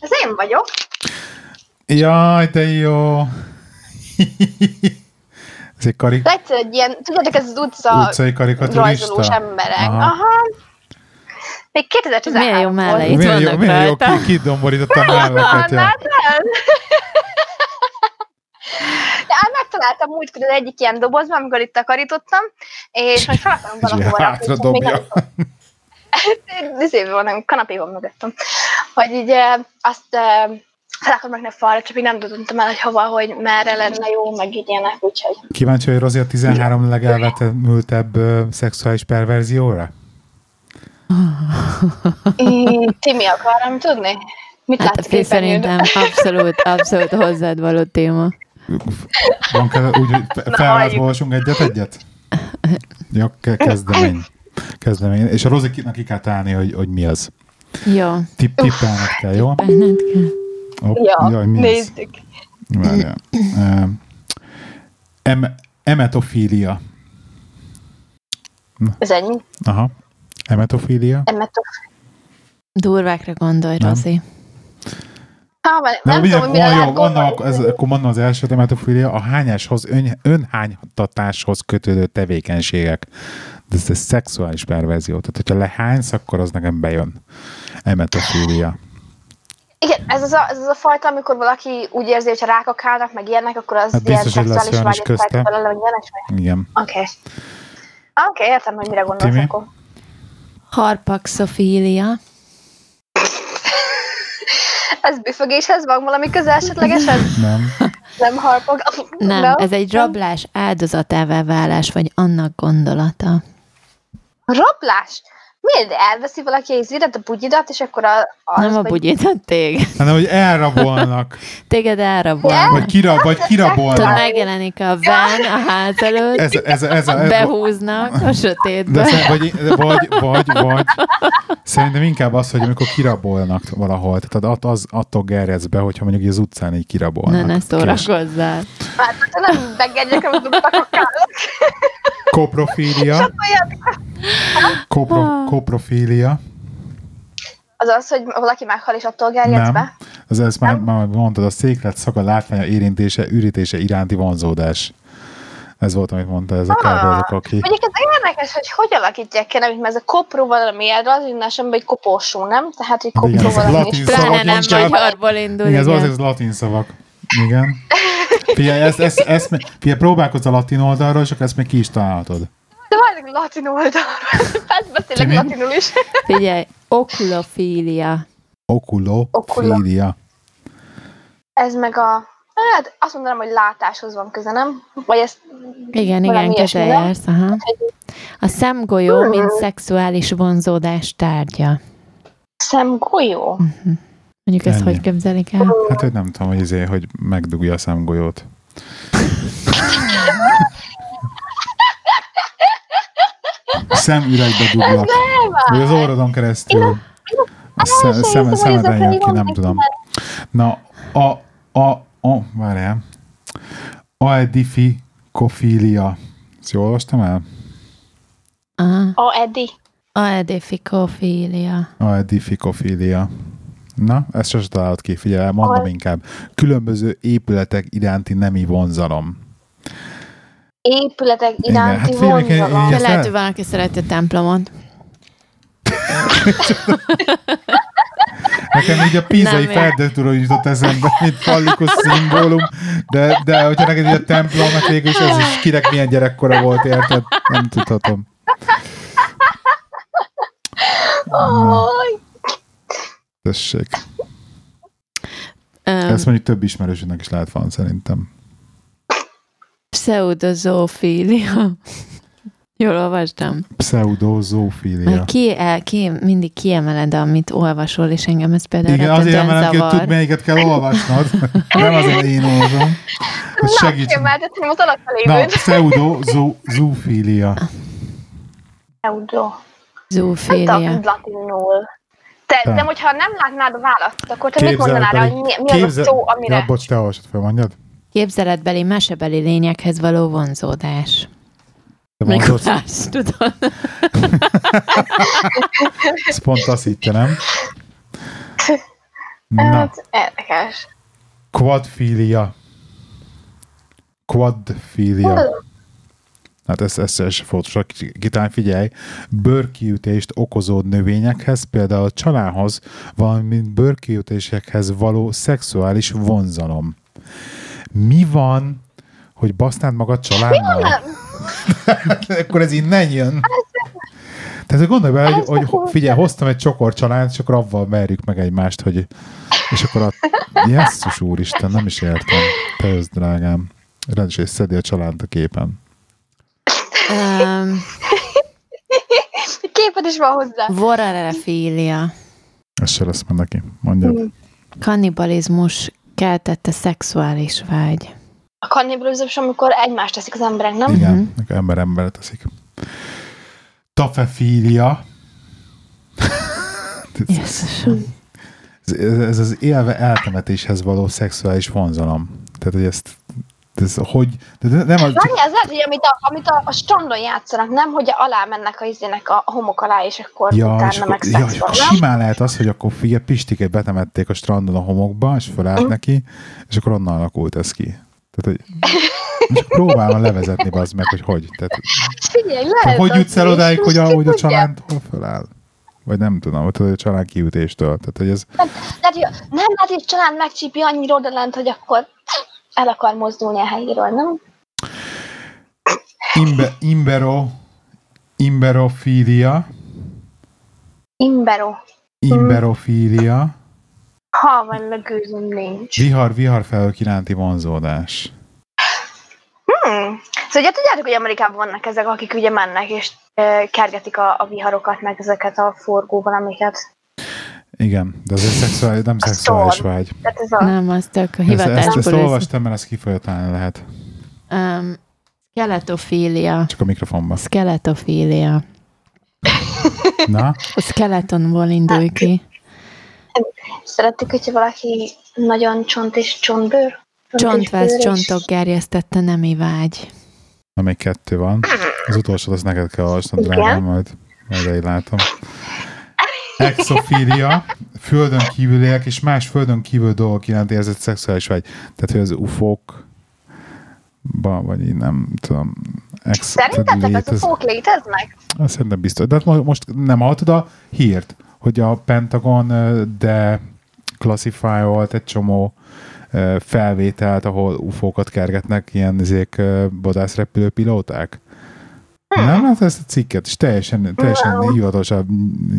S2: Ez én vagyok.
S1: Jaj, de jó. Ez egy karik...
S2: Egyszer egy ilyen, tudjátok, ez az utca
S1: utcai karikaturista?
S2: emberek. Aha. Aha. Még 2013
S3: Milyen jó melleit
S1: milyen jó, milyen jó, ki, kidomborította a melleket. Ja.
S2: De hát megtaláltam múltkor az egyik ilyen dobozban, amikor itt takarítottam, és majd fel akarom valahol.
S1: Hátra dobja.
S2: Nézzébe van, a kanapéban mögöttem. Hogy így azt fel akarom rakni a falra, csak még nem tudtam el, hogy hova, hogy merre lenne jó, meg így ilyenek, úgyhogy.
S1: Kíváncsi, hogy Rozi a 13 legelvetemültebb szexuális perverzióra?
S2: Timi akarom tudni? Mit hát,
S3: látsz Szerintem abszolút, abszolút hozzád való téma.
S1: Van kell, úgy, hogy felvázolásunk egyet-egyet? Jó, kezdemény. kezdemény. És a Rozikinak ki kell találni, hogy, hogy mi az.
S3: Jó.
S1: Tipp, tippelned kell, jó?
S3: Tippelned kell.
S2: Hopp, ja, jaj, mi nézzük.
S1: Várjál. Em, emetofília.
S2: Ez ennyi?
S1: Aha. Emetofília?
S2: Emetofília.
S3: Durvákra gondolj, Rozi.
S2: Ha, nem, nem tudom, hogy mire
S1: jó, mondom, ez, akkor mondom az első emetofília, a hányáshoz, ön, önhánytatáshoz kötődő tevékenységek. De ez, ez szexuális perverzió. Tehát, hogyha lehánysz, akkor az nekem bejön. Emetofília.
S2: Igen, ez az, a, ez az a fajta, amikor valaki úgy érzi, hogy ha rákakálnak, meg ilyenek, akkor az
S1: hát
S2: biztos,
S1: ilyen szexuális vágyat
S2: belőle,
S1: Igen.
S2: Oké. Okay. Oké, okay, értem, hogy mire gondolsz Timi? akkor.
S3: Harpaxofília.
S2: ez büfögéshez van valami köze esetlegesen?
S1: Nem.
S2: Nem harpog?
S3: Nem, no? ez egy rablás áldozatává válás, vagy annak gondolata.
S2: Rablás? Miért elveszi valaki az íret, a bugyidat, és akkor a, az,
S3: Nem a
S2: vagy-
S3: bugyítat téged.
S1: hanem hogy elrabolnak,
S3: Téged elrabolnak.
S1: vagy, kira, vagy
S3: Tudod,
S1: kirabolnak.
S3: megjelenik a van a ház előtt,
S1: Ez, ez, ez, ez,
S3: behúznak a
S1: de
S3: sötétbe.
S1: szer- vagy, vagy, vagy, vagy, szerintem inkább az, hogy amikor kirabolnak valahol, tehát att- az attól gerjedsz be, hogyha mondjuk az utcán így kirabolnak.
S3: Ne, ne szórakozzál.
S2: Hát, ha nem begedjek, amit a.
S1: Koprofília, kopro, koprofília,
S2: Az az, hogy valaki meghal, és attól gerjedsz
S1: nem.
S2: be?
S1: Az, ezt már, már mondtad, a széklet szaga látványa érintése, ürítése iránti vonzódás. Ez volt, amit mondta ez a Kárpát, azok, aki...
S2: Mondjuk ez érdekes, hogy hogy alakítják ki, nem, mert ez a kopró valami erre, az innásem, hogy koporsó, nem? Tehát, hogy
S1: Hát igen,
S2: kopró valami
S1: latin
S2: is.
S1: szavak
S3: Pláne nem magyarból indul,
S1: Igen, ez
S3: igen.
S1: valószínűleg latin szavak. Igen. Figyelj, ezt, ezt, ezt, ezt figyelj, próbálkozz a latin oldalról, és akkor ezt még ki is találhatod.
S2: Várj, latin oldalra. Persze beszélek
S1: Timi?
S2: latinul is.
S3: Figyelj, okulofília.
S1: Okulofília.
S2: Ez meg a... Hát azt mondanám, hogy látáshoz van köze, nem? Vagy ezt...
S3: Igen, igen, közel jársz, aha. A szemgolyó,
S2: Hmm.
S3: mint szexuális vonzódás tárgya.
S2: Szemgolyó?
S3: Mondjuk ezt
S1: Ennyi.
S3: hogy képzelik el?
S1: Hát, hogy nem tudom, hogy, izé, hogy megdugja a szemgolyót. Szemüregbe duglak. Vagy az orrodon keresztül. A szem, szem,
S2: hiszem, hogy
S1: szemeden
S2: ezek
S1: jön ki, nem tudom. Na, a, a, a, várjál. Aedifikofília. Ezt jól olvastam el?
S3: Aha.
S2: A Edi.
S3: Aedifikofília.
S1: Aedifikofília. Na, ezt sose találod ki, figyelj, mondom inkább. Különböző épületek iránti nemi vonzalom.
S2: Épületek iránti
S1: hát én- én-
S2: vonzalom.
S1: ezt
S3: Lehet, hogy valaki szereti a templomot.
S1: Nekem így a pízai
S3: Nem,
S1: ferdőtúról jutott eszembe, mint fallikus szimbólum, de, de hogyha neked így a templomnak végül is ez is kinek milyen gyerekkora volt, érted? Nem tudhatom.
S2: Aj,
S1: Tessék.
S3: Um,
S1: Ezt mondjuk több ismerősöknek is lehet van szerintem.
S3: Pseudozófília. Jól olvastam.
S1: Pseudozófília.
S3: Mert ki, el, ki, mindig kiemeled, amit olvasol, és engem ez például
S1: Igen, azért emelem ki, hogy
S3: zavar.
S1: tud, melyiket kell olvasnod. Nem azért, hogy én olvasom.
S2: Na,
S1: segíts.
S2: kiemeltetném az alatta
S1: Na, pseudozófília.
S2: Pseudo. Nem
S3: Zófília.
S2: tudom, latinul. Te,
S1: Te.
S2: de hogyha nem látnád a választ, akkor te mit mondanád rá, hogy mi, mi az a
S1: képzel-
S2: szó, amire...
S1: Ja, bocs, te olvasod fel, mondjad?
S3: Képzeletbeli, mesebeli lényekhez való vonzódás. Mikulás, tudod?
S1: ez pont azt hitte, nem? Na,
S2: Hát, érdekes.
S1: quadfilia. Quadfilia. Hát ez, ez, ez fontos. Kitán figyelj, bőrkiütést okozó növényekhez, például a csalához, valamint bőrkiütésekhez való szexuális vonzalom. Mi van, hogy basznád magad családdal? Akkor ez innen jön. Tehát gondolj bele, hogy,
S2: Ez
S1: hogy figyelj, hoztam egy csokor család, és akkor avval merjük meg egymást, hogy és akkor a jesszus úristen, nem is értem. Te jössz, drágám. Rendes, és szedi a család a képen.
S3: Um,
S2: képed is van hozzá.
S3: vorarefília.
S1: Ez se lesz meg neki. Mondjad.
S3: Kannibalizmus keltette szexuális vágy.
S2: A kannibalizmus, amikor egymást teszik az emberek, nem?
S1: Igen,
S3: Mhm.
S1: uh-huh. ember emberre teszik. Tafefília.
S3: Jézusom.
S1: Ez, ez, ez az élve eltemetéshez való szexuális vonzalom. Tehát, hogy ezt ez hogy, de nem az,
S2: Várj, ez lehet, hogy amit a, amit a, a strandon játszanak, nem? Hogy alá mennek a izének a homok alá, és akkor
S1: Ja,
S2: utána
S1: és akkor,
S2: meg
S1: ja, és akkor simán lehet az, hogy akkor figyelj, Pistikét betemették a strandon a homokba, és felállt neki, és akkor onnan alakult ez ki. Tehát, hogy csak próbálom levezetni az meg, hogy hogy. Tehát,
S2: Figyelj, lehet
S1: tehát hogy jutsz el odáig, hogy a,
S2: most ki
S1: hogy a család hol feláll? Vagy nem tudom, hogy a család kiütéstől. Tehát, hogy ez,
S2: Nem, lehet, hogy, nem lehet, hogy a család megcsípi annyira odalent, hogy akkor el akar mozdulni a helyéről, nem?
S1: imbe, imbero, imberofília,
S2: Imbero.
S1: imberofília,
S2: Ha van legőzöm nincs.
S1: vihar, vihar felől iránti vonzódás.
S2: Hmm. Szóval ugye tudjátok, hogy Amerikában vannak ezek, akik ugye mennek, és kergetik a, a viharokat, meg ezeket a forgó valamiket.
S1: Igen, de ez egy szexuális, nem
S2: A
S1: szexuális
S2: storm.
S1: vágy.
S2: Tehát ez a...
S3: Nem, az tök a
S1: Ezt, ezt, ezt
S3: hivatásból. ez-
S1: olvastam, mert ezt kifolyatálni lehet.
S3: Um, skeletofília.
S1: Csak a mikrofonba.
S3: Skeletofília.
S1: Na,
S3: A skeletonból indulj ki.
S2: Szeretik, hogyha valaki nagyon csont és csontbőr?
S3: Csontváz, csontok gerjesztette nemi vágy.
S1: na még kettő van. Az utolsót azt neked kell olvasnod, drágám, majd, majd így látom. Exofília, földön kívüliek és más földön kívül dolgok iránt érzett szexuális vágy. Tehát, hogy az ufók vagy így nem tudom. Ex,
S2: Szerintetek az ufók léteznek?
S1: Azt Szerintem biztos. De hát mo- most nem hallottad a hírt, hogy a Pentagon de klasszifájolt egy csomó felvételt, ahol ufókat kergetnek ilyen izék vadászrepülő pilóták? Nem lehet ezt a cikket, és teljesen, teljesen hivatosabb,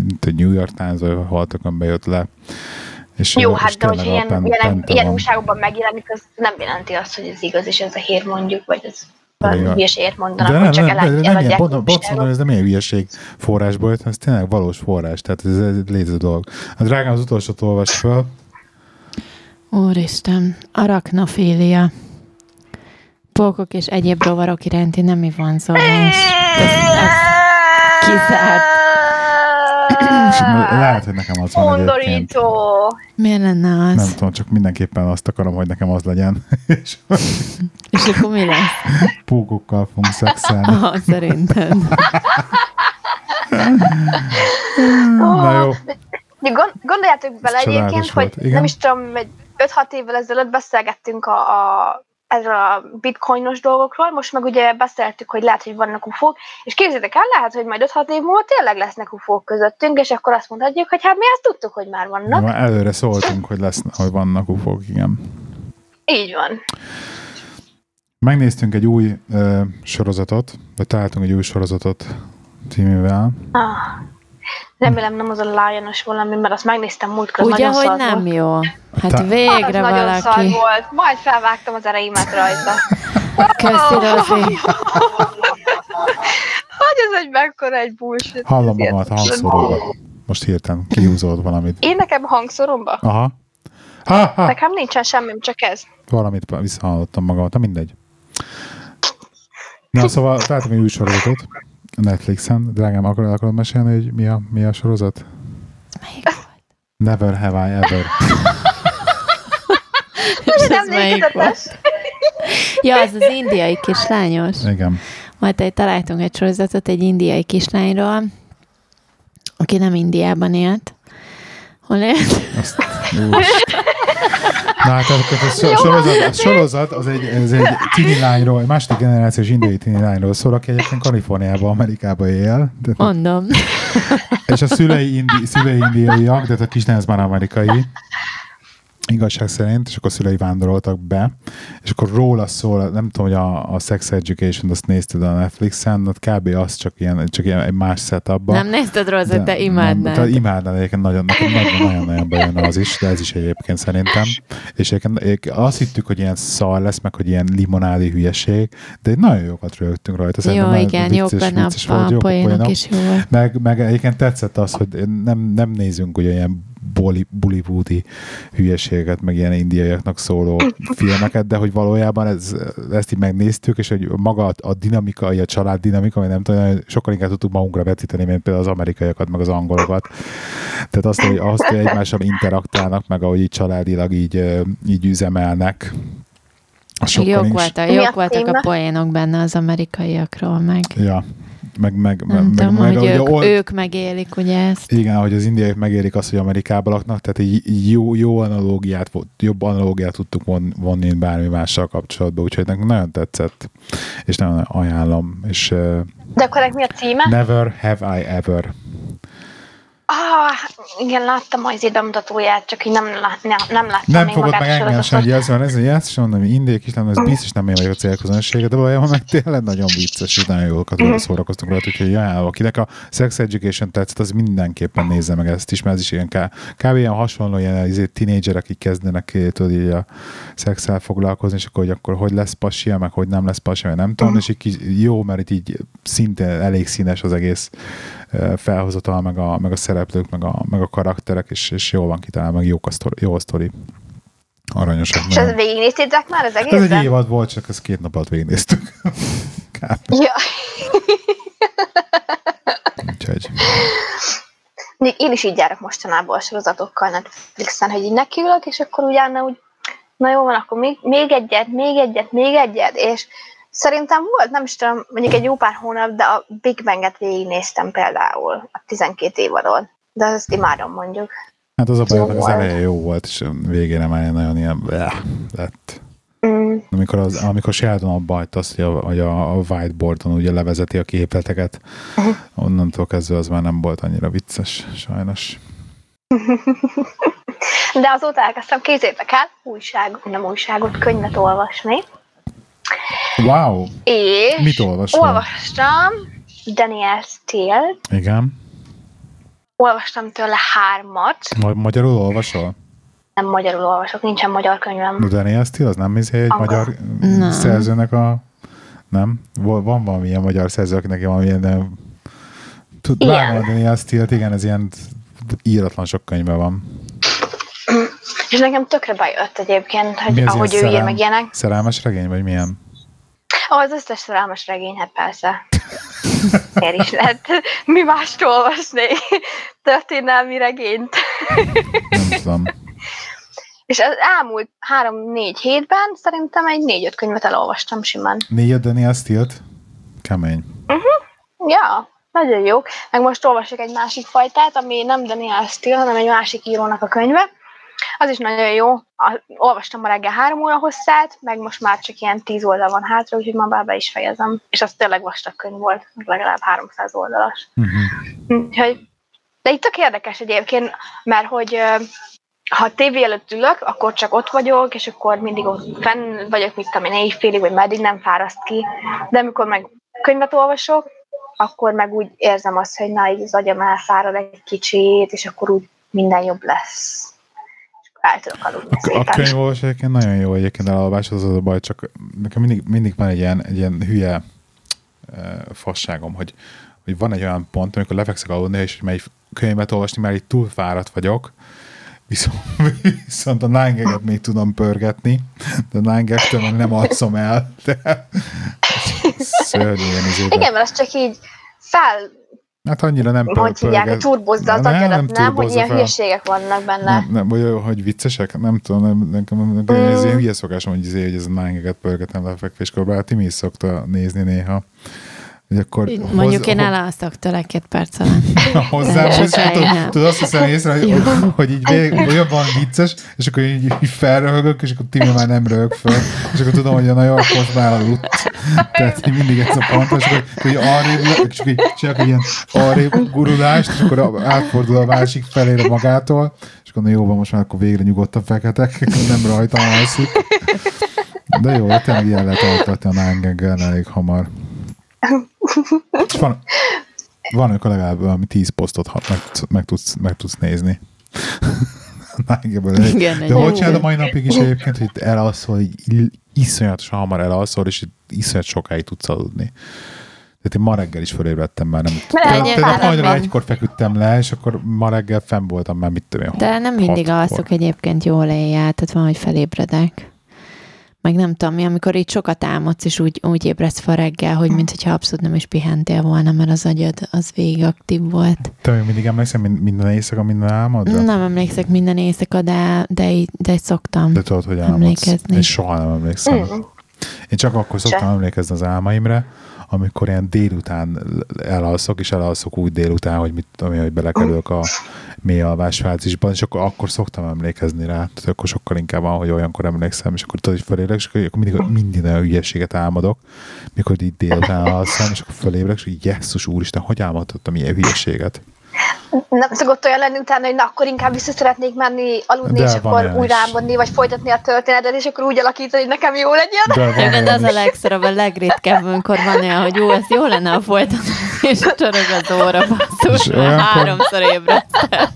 S1: mint a New York Times, vagy haltakon bejött le. És,
S2: Jó, hát de hogyha ilyen,
S1: Pen-
S2: ilyen, ilyen újságokban megjelenik, az nem jelenti azt, hogy ez igaz, és ez a hír mondjuk, vagy ez valami hülyeséget mondanak,
S1: De
S2: hogy
S1: nem,
S2: csak
S1: nem, nem, nem pont, pont mondom, ez nem ilyen hülyeség forrásból jött, ez tényleg valós forrás, tehát ez egy létező dolog. A drágám az utolsót olvas fel,
S3: Úristen, arachnofília. Pókok és egyéb rovarok iránti nemi vonzódás. Ez, ez kizárt.
S1: és lehet, hogy nekem az van egyébként.
S2: Undorító.
S3: Miért lenne az?
S1: Nem tudom, csak mindenképpen azt akarom, hogy nekem az legyen. és
S3: És akkor mi lesz?
S1: pókokkal fogunk szexelni.
S3: Aha, szerinted.
S1: Na jó,
S2: gondoljátok bele egyébként,
S1: volt.
S2: hogy
S1: Igen?
S2: nem is tudom, egy 5-6 évvel ezelőtt beszélgettünk a, a erről a bitcoinos dolgokról, most meg ugye beszéltük, hogy lehet, hogy vannak ufók, és képzeljétek el, lehet, hogy majd 5-6 év múlva tényleg lesznek ufók közöttünk, és akkor azt mondhatjuk, hogy hát mi ezt tudtuk, hogy már vannak.
S1: már előre szóltunk, hogy, lesz, hogy vannak ufók, igen.
S2: Így van.
S1: Megnéztünk egy új ö, sorozatot, vagy találtunk egy új sorozatot címével.
S2: Ah. Remélem nem az a Lionos valami, mert azt megnéztem múltkor,
S3: Ugye,
S2: nagyon
S3: hogy nem
S2: volt.
S3: jó? Hát
S1: Ta-
S3: végre
S2: az nagyon szar
S3: valaki.
S2: volt. Majd felvágtam az ereimet rajta.
S3: Köszi, Rozi.
S2: Hogy ez egy mekkora egy bullshit.
S1: Hallom magamat a hangszóróba. Most hirtelen kihúzod valamit.
S2: Én nekem hangszoromba?
S1: Aha. Ha, ha.
S2: Nekem nincsen semmim, csak ez.
S1: Valamit visszahallottam magamat, mindegy. Na, szóval találtam egy új sorozatot Netflixen. Drágám, akarod, akarod mesélni, hogy mi a, mi a sorozat?
S3: Melyik volt?
S1: Never have I ever.
S3: És ez melyik volt? Ja, az az indiai kislányos.
S1: Igen.
S3: Majd egy találtunk egy sorozatot egy indiai kislányról, aki nem Indiában élt. Hol élt?
S1: Azt. Na hát akkor a so- sorozat, a sorozat az egy, ez egy tini lányról, egy második generációs indiai tini lányról szól, aki egyébként Kaliforniában, Amerikában él. De,
S3: Mondom.
S1: és a szülei, indi, szülei indiaiak, de hát a kislány az már amerikai. Igazság szerint, és akkor szülei vándoroltak be, és akkor róla szól, nem tudom, hogy a, a Sex Education, azt nézted a Netflixen, ott kb. az csak ilyen, csak ilyen egy más setupban.
S3: Nem nézted Rozet, de,
S1: Nem,
S3: imádnád.
S1: tehát imádnád, egyébként nagyon, nekem nagyon, nagyon, nagyon bejön az is, de ez is egyébként szerintem. És egyébként azt hittük, hogy ilyen szar lesz, meg hogy ilyen limonádi hülyeség, de nagyon jókat rögtünk rajta.
S3: Jó,
S1: Szerintem
S3: igen, jók benne
S1: vicces
S3: a, a
S1: jók
S3: poénok is jó volt.
S1: Meg, meg egyébként tetszett az, hogy nem, nem nézünk ugye ilyen boli, bollywoodi hülyeséget, meg ilyen indiaiaknak szóló filmeket, de hogy valójában ez, ezt így megnéztük, és hogy maga a, a dinamika, a család dinamika, vagy nem tudom, sokkal inkább tudtuk magunkra vetíteni, mint például az amerikaiakat, meg az angolokat. Tehát azt, hogy, azt, hogy egymással interaktálnak, meg ahogy így családilag így, így üzemelnek.
S3: Még jók, voltak,
S2: Mi
S3: jók
S2: a
S3: voltak a poénok benne az amerikaiakról, meg
S1: Ja, meg, meg,
S3: nem
S1: meg,
S3: tudom,
S1: meg,
S3: hogy
S1: ahogy
S3: ők,
S1: old-
S3: ők megélik ugye ezt.
S1: Igen, hogy az indiaiak megérik azt, hogy Amerikában laknak, tehát így jó, jó analógiát, jobb analógiát tudtuk von- vonni, bármi mással kapcsolatban, úgyhogy nekünk nagyon tetszett, és nagyon ajánlom, és
S2: De akkor mi a címe?
S1: Never Have I Ever.
S2: Ah, igen, láttam az bemutatóját, csak így nem, lá- nem, nem láttam
S1: Nem fogod meg engem sem, hogy ez van, ez a játszás, mondom, hogy indiai is nem, ez biztos nem én vagyok a célközönsége, de valójában meg tényleg nagyon vicces, és nagyon jól
S2: Mhm.
S1: szórakoztunk rajta, úgyhogy jaj, akinek a Sex Education tetszett, az mindenképpen nézze meg ezt is, mert ez is ilyen ká- kb. ilyen hasonló, ilyen izé, tínédzserek, akik kezdenek tudod, így a szexel foglalkozni, és akkor, hogy akkor hogy lesz pasia, meg hogy nem lesz pasia, meg nem tudom, és így jó, mert itt így szinte elég színes az egész felhozatal, meg a, meg a szereplők, meg a, meg a karakterek, és, és jól van kitalálva, meg jó a sztori. Jó a sztori. Aranyosak.
S2: És
S1: nagyon.
S2: ez végignéztétek már az
S1: Ez egy évad volt, csak ezt két nap alatt végignéztük.
S2: Ja.
S1: Úgyhogy.
S2: Még Én is így járok mostanában a sorozatokkal Netflixen, hogy így nekiülök, és akkor ugyan úgy, na jó van, akkor még, még egyet, még egyet, még egyet, és szerintem volt, nem is tudom, mondjuk egy jó pár hónap, de a Big Bang-et végignéztem például, a 12 évadon. De azt imádom mondjuk.
S1: Hát az a baj, az eleje jó volt, és végére már nagyon ilyen bleh, lett.
S2: Mm.
S1: Amikor, az, amikor Sheldon abba hagyta azt, hogy a, hogy a whiteboardon ugye levezeti a képleteket,
S2: Uh-huh.
S1: onnantól kezdve az már nem volt annyira vicces, sajnos.
S2: De azóta elkezdtem, kézzétek el, újság, nem újságot, könyvet olvasni.
S1: Wow!
S2: És
S1: Mit olvasol?
S2: olvastam Daniel Steele,
S1: Igen.
S2: olvastam tőle hármat,
S1: Ma- magyarul olvasol?
S2: nem magyarul olvasok, nincsen magyar könyvem.
S1: No, Daniel Steele, az nem izé egy
S2: Angol.
S1: magyar
S3: Nem.
S1: szerzőnek a... Nem? Van valamilyen magyar szerző, akinek valamilyen... nem- Tud,
S2: Igen.
S1: Daniel Steele-t, igen, ez ilyen íratlan sok könyve van.
S2: És nekem tökre bejött egyébként, hogy
S1: Mi az
S2: ahogy ő
S1: ilyen
S2: ír
S1: szerelm-
S2: meg ilyenek.
S1: Szerelmes regény, vagy milyen?
S2: Az összes szerelmes regény, hát persze. Miért is lehet mi mást olvasni? Történelmi regényt.
S1: Nem.
S2: És az elmúlt három-négy hétben szerintem egy négy-öt könyvet elolvastam simán.
S1: Négy a Daniel Steele-t? Kemény.
S2: Ja, nagyon jók. Meg most olvasok egy másik fajtát, ami nem Daniel Steele, hanem egy másik írónak a könyve. Az is nagyon jó. A, olvastam ma reggel három óra hosszát, meg most már csak ilyen tíz oldal van hátra, úgyhogy ma már be is fejezem. És az tényleg vastag könyv volt, legalább 300 oldalas.
S1: Uh-huh.
S2: Úgyhogy, de itt tök érdekes egyébként, mert hogy ha tévé előtt ülök, akkor csak ott vagyok, és akkor mindig ott fenn vagyok, mit tudom én, éjfélig, vagy meddig nem fáraszt ki. De amikor meg könyvet olvasok, akkor meg úgy érzem azt, hogy na, így az agyam elfárad egy kicsit, és akkor úgy minden jobb lesz. És akkor el tudok aludni
S1: A, a
S2: szépen.
S1: könyvolvasás egyébként nagyon jó egyébként elalvás, az az a baj, csak nekem mindig, mindig van egy ilyen, egy ilyen hülye uh, fasságom, hogy, hogy van egy olyan pont, amikor lefekszek aludni, és melyik könyvet olvasni, mert így túl fáradt vagyok, viszont, viszont a nine még tudom pörgetni, de a nine meg nem alszom el, de szörnyű ilyen izében.
S2: Igen, mert az csak így fel,
S1: Hát annyira nem
S2: hogy hívják, hogy turbozza az
S1: Nem, nem
S2: agyadat, nem, hogy ilyen
S1: fel.
S2: hülyeségek vannak benne.
S1: Nem, nem, vagy hogy viccesek, nem tudom, nem, nekem, nekem
S2: Mm.
S1: ez ilyen hülye szokásom, hogy, izé, hogy ez a nángeket pörgetem lefekvéskor, bár Timi is szokta nézni néha. Hogy akkor
S3: Mondjuk én
S1: hoz-
S3: elalszok tőle két perc alatt.
S1: hozzám, tudod, tudod, azt hiszem észre, hogy,
S3: Jó.
S1: hogy így vég, olyan van vicces, és akkor így, így felröhögök, és akkor Timi már nem röhög föl, és akkor tudom, hogy a nagyon most már aludt. Tehát így mindig ez a pont, és akkor hogy arrébb, és akkor így csinálok egy ilyen arrébb gurulást, és akkor átfordul a másik felére magától, és akkor na jó van, most már akkor végre nyugodtan feketek, nem rajtam alszik. De jó, tényleg ilyen lehet altatni a nángeggel elég hamar. És van, van, amikor legalább valami tíz posztot ha- meg, meg, tudsz, meg tudsz nézni. Nángéből.
S3: Igen,
S1: De
S3: egy-
S1: hogy csinálod a mai napig is egyébként, hogy elalszol, így iszonyatosan hamar elalszol, és iszonyat sokáig tudsz aludni. Tehát én ma reggel is fölébredtem már, nem tehát
S3: vagy.
S1: egykor feküdtem le, és akkor ma reggel fenn voltam már, mit tudom én,
S3: De nem mindig alszok egyébként jól éjjel, tehát van, hogy felébredek. Meg nem tudom mi, amikor így sokat álmodsz, és úgy, úgy ébredsz fel reggel, hogy mintha abszolút nem is pihentél volna, mert az agyad az végig aktív volt.
S1: Te még mindig emlékszem min- minden éjszaka, minden álmodra?
S3: Nem emlékszek minden éjszaka, de, de, így- de szoktam.
S1: De tudod, hogy álmodsz.
S3: Emlékezni.
S1: Én soha nem emlékszem.
S2: Mm.
S1: Én csak akkor szoktam emlékezni az álmaimra, amikor ilyen délután elalszok, és elalszok úgy délután, hogy mit tudom hogy belekerülök a mély alvásfázisban, és akkor, akkor szoktam emlékezni rá. Tehát akkor sokkal inkább van, hogy olyankor emlékszem, és akkor tudod, hogy fölélek, és akkor mindig minden olyan hülyeséget álmodok, mikor így délután alszom, és akkor fölébrek, és így jesszus úristen, hogy álmodhattam ilyen hülyeséget?
S2: Nem szokott olyan lenni utána, hogy na, akkor inkább vissza szeretnék menni, aludni,
S1: De
S2: és akkor újra
S1: is.
S2: álmodni, vagy folytatni a történetet, és akkor úgy alakítani, hogy nekem jó legyen.
S1: De van
S3: Igen, de az
S1: olyan
S3: a
S1: is.
S3: legszarabb, a legritkább, amikor van olyan, hogy jó, ez jó lenne, ha folytatni, és csorog az óra, basszus, háromszor ébredtem.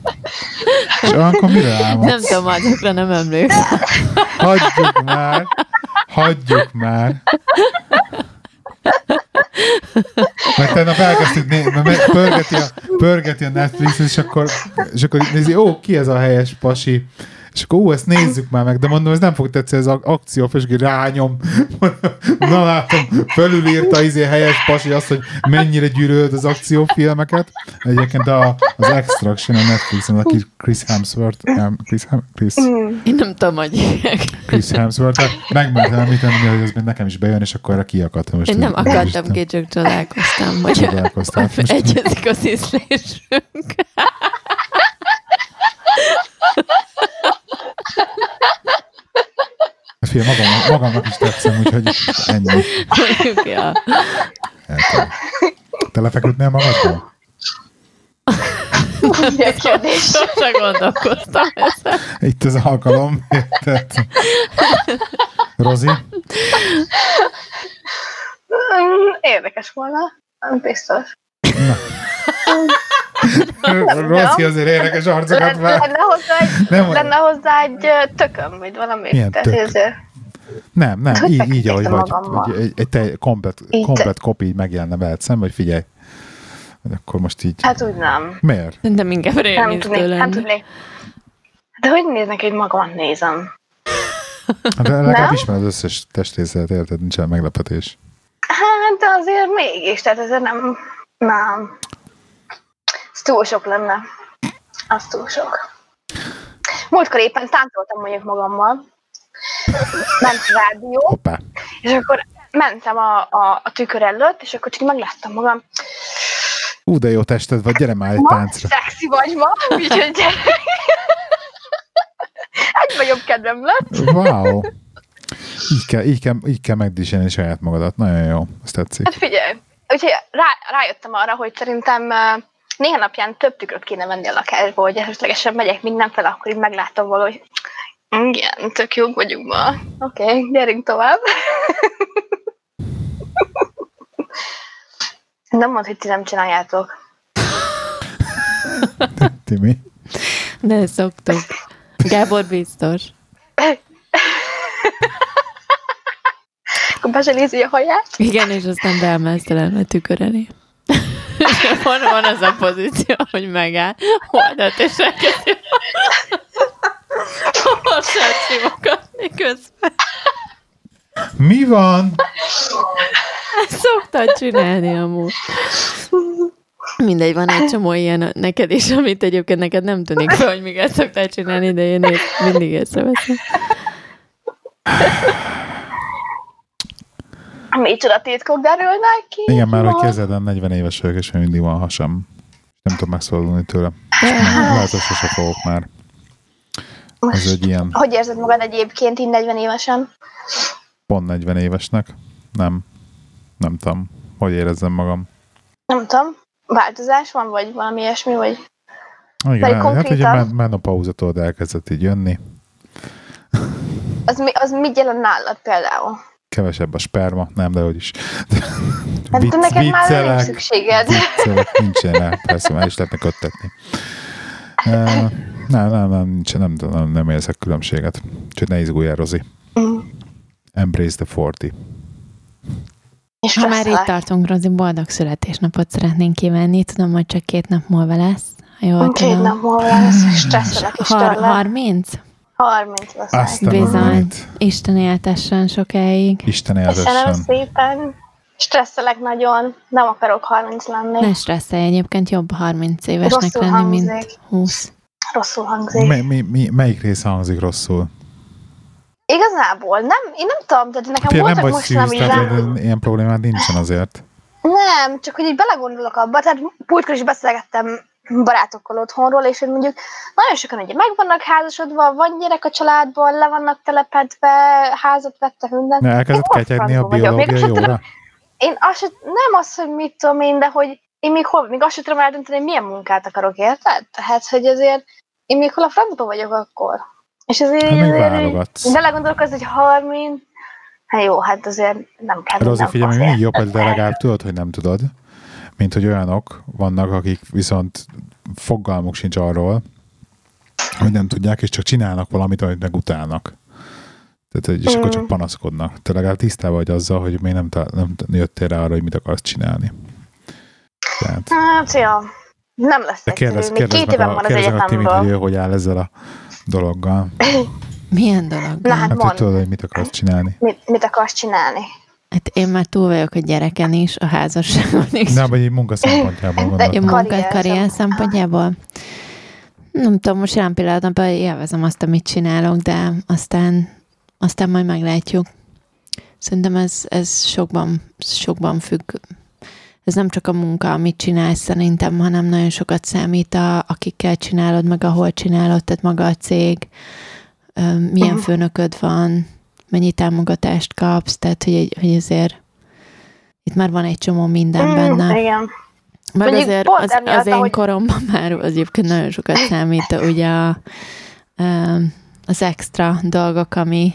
S1: És olyankor mire álmodsz?
S3: Nem tudom, azokra nem emlékszem.
S1: Hagyjuk már! Hagyjuk már! Mert tegnap elkezdtük mert pörgeti a, pörgeti a Netflix, és akkor, és akkor nézi, ó, ki ez a helyes pasi? És akkor, ó, ezt nézzük már meg, de mondom, ez nem fog tetszeni, ez az akció, és akkor rányom. Na látom, fölülírta izé helyes pasi azt, hogy mennyire gyűlölt az akciófilmeket. Egyébként a, az Extraction a Netflixen, aki Chris Hemsworth, nem, Chris, Hem, Chris,
S3: Én nem tudom, hogy.
S1: Chris Hemsworth, megmertem említeni, hogy ez még nekem is bejön, és akkor erre kiakadtam. Most
S3: Én nem akartam ki, csak csodálkoztam, hogy egyezik az ízlésünk.
S1: Fél, magam, magamnak is tetszem, úgyhogy ennyi.
S3: Mondjuk, ja.
S1: Te lefeküdnél magadból?
S2: Mi a kérdés?
S3: Sose gondolkoztam ezen.
S1: Itt az alkalom, érted? Rozi?
S2: Érdekes volna. Nem biztos.
S1: Rozi azért érdekes arcokat
S2: Lenne,
S1: vár.
S2: lenne, hozzá egy,
S1: Nem,
S2: lenne hozzá egy tököm, vagy valami.
S1: Milyen tök?
S2: ezért-
S1: Nem, nem,
S2: Hogy
S1: így, így ahogy vagy, hogy egy, egy te, komplet,
S2: Így.
S1: komplet kopi így megjelenne veled szembe, hogy figyelj, akkor most így...
S2: Hát úgy nem.
S1: Miért?
S3: Szerintem inkább
S2: Nem
S3: rémisztő
S2: tudnék, nem
S3: lenne.
S2: tudnék. De hogy néznek, hogy magamat nézem?
S1: Hát De legalább ismered az összes testrészet, érted? Nincsen meglepetés.
S2: Hát, de azért mégis, tehát ezért nem, nem. Ez túl sok lenne. Az túl sok. Múltkor éppen táncoltam mondjuk magammal. Ment a rádió,
S1: Hoppá.
S2: és akkor mentem a, a, a tükör előtt, és akkor csak megláttam magam.
S1: Ú, de jó tested vagy, gyere már egy
S2: Ma
S1: táncra.
S2: szexi vagy ma, úgyhogy gyere. Egyben jobb kedvem lett.
S1: Wow. Így kell, így kell, így kell megdísélni saját magadat. Nagyon jó, ezt tetszik.
S2: Hát figyelj, úgyhogy rá, rájöttem arra, hogy szerintem uh, néhány napján több tükröt kéne venni a lakásba, hogy esetlegesen megyek mindenfele, akkor így meglátom valahogy, igen, tök jók vagyunk ma. Oké, okay, gyerünk tovább. Nem mondd, hogy ti nem csináljátok.
S1: Timi.
S3: De szoktuk. Gábor biztos.
S2: Akkor bezselézi a haját.
S3: Igen, és aztán beemelsztelen a tükör elé. van, van az a pozíció, hogy megáll, oldalt és elkezdi hosszat simogatni közben.
S1: Mi van?
S3: Ezt szoktad csinálni amúgy. Mindegy, van egy csomó ilyen neked is, amit egyébként neked nem tűnik fel, hogy miket szoktál csinálni, de én mindig észreveszem.
S2: Micsoda titkok derülnek ki.
S1: Igen, már hogy
S2: Ma.
S1: kezded, 40 éves vagyok, és még mindig van hasam. Nem tudom megszabadulni tőle. Lehet, hogy sose fogok már. Ez egy ilyen
S2: Hogy érzed magad egyébként így 40 évesen?
S1: pont 40 évesnek. Nem. Nem tudom. Hogy érezzem magam.
S2: Nem tudom. Változás van, vagy valami ilyesmi, vagy...
S1: Igen,
S2: Pedig
S1: hát ugye
S2: konkrétan-
S1: men- menopauzatód elkezdett így jönni.
S2: Az mi, az mit jelent nálad például?
S1: Kevesebb a sperma, nem, de hogy is.
S2: Hát
S1: Vicc-
S2: neked már nem
S1: viccelek,
S2: szükséged.
S1: viccelek, nincsen rá, persze, már is lehetne köttetni. Uh, nem, nem, nem, nincs, nem, nem, nem érzek különbséget. Úgyhogy ne izguljál, Rozi.
S2: Mm.
S1: Embrace the 40.
S2: És
S3: Ha már itt tartunk, Rozi, boldog születésnapot szeretnénk kívánni. Tudom, hogy csak két nap múlva lesz. Ha Jól
S2: Két
S3: tudom.
S2: nap múlva lesz, stresszelek is
S3: Har-
S2: tőle.
S3: 30?
S2: 30 lesz.
S3: Bizony. Isten éltessen sokáig.
S1: Isten
S2: Köszönöm
S1: éltessen.
S2: szépen. Stresszelek nagyon. Nem akarok 30 lenni.
S3: Ne stresszelj, egyébként jobb 30 évesnek
S2: Rosszul
S3: lenni, mint
S2: hangzik.
S3: 20.
S2: Rosszul hangzik.
S1: Mi, mi, mi, melyik része hangzik rosszul?
S2: Igazából nem, én nem tudom, de nekem
S1: Fél, nem
S2: voltak
S1: vagy
S2: most
S1: szűz,
S2: nem rá...
S1: ilyen problémád nincsen azért.
S2: Nem, csak hogy így belegondolok abba, tehát pultkor is beszélgettem barátokkal otthonról, és hogy mondjuk nagyon sokan ugye meg vannak házasodva, van gyerek a családból, le vannak telepedve, házat vettek minden.
S1: Ne elkezdett ketyegni a biológiai
S2: azt
S1: óra?
S2: Én azt sem, nem az, hogy mit tudom én, de hogy én még hol, még azt sem tudom eldönteni, hogy milyen munkát akarok, érted? Tehát, hogy azért én még hol a francba vagyok akkor. És azért,
S1: Hát
S2: azért belegondolok hogy 30, hát jó, hát azért nem kell
S1: Rozi, figyelj, még mindig jobb, hogy de legalább tudod, hogy nem tudod, mint hogy olyanok vannak, akik viszont fogalmuk sincs arról, hogy nem tudják, és csak csinálnak valamit, amit meg utálnak. Tehát, és akkor csak
S2: Mm.
S1: panaszkodnak. Te legalább tisztában vagy azzal, hogy még nem, ta- nem jöttél rá arra, hogy mit akarsz csinálni. Tehát,
S2: Hát, ja, nem lesz
S1: de
S2: egyszerű.
S1: kérdez,
S2: Még
S1: kérdez
S2: két
S1: meg
S2: éven
S1: a,
S2: van az
S1: kérdez meg a Timit, hogy ő hogy áll ezzel a dologgal.
S3: Milyen dolog?
S2: Na hát
S1: Hát, hogy tudod, hogy mit akarsz csinálni.
S2: Mit, mit akarsz csinálni?
S3: Hát én már túl vagyok a gyereken is, a házasságon is.
S1: Nem, vagy egy munka szempontjából gondoltam.
S3: munka,
S2: Karrier
S3: karrier
S2: szem-
S3: szempontjából. Nem tudom, most jelen pillanatban élvezem azt, amit csinálok, de aztán, aztán majd meglátjuk. Szerintem ez, ez sokban, sokban függ. Ez nem csak a munka, amit csinálsz szerintem, hanem nagyon sokat számít, a, akikkel csinálod, meg ahol csinálod, tehát maga a cég, milyen főnököd van, mennyi támogatást kapsz, tehát hogy, egy- hogy azért itt már van egy csomó minden
S2: Mm,
S3: benne.
S2: igen.
S3: Meg
S2: Mondjuk
S3: azért az,
S2: emiatt,
S3: az én
S2: ahogy-
S3: koromban már az egyébként nagyon sokat számít, ugye a, az extra dolgok, ami,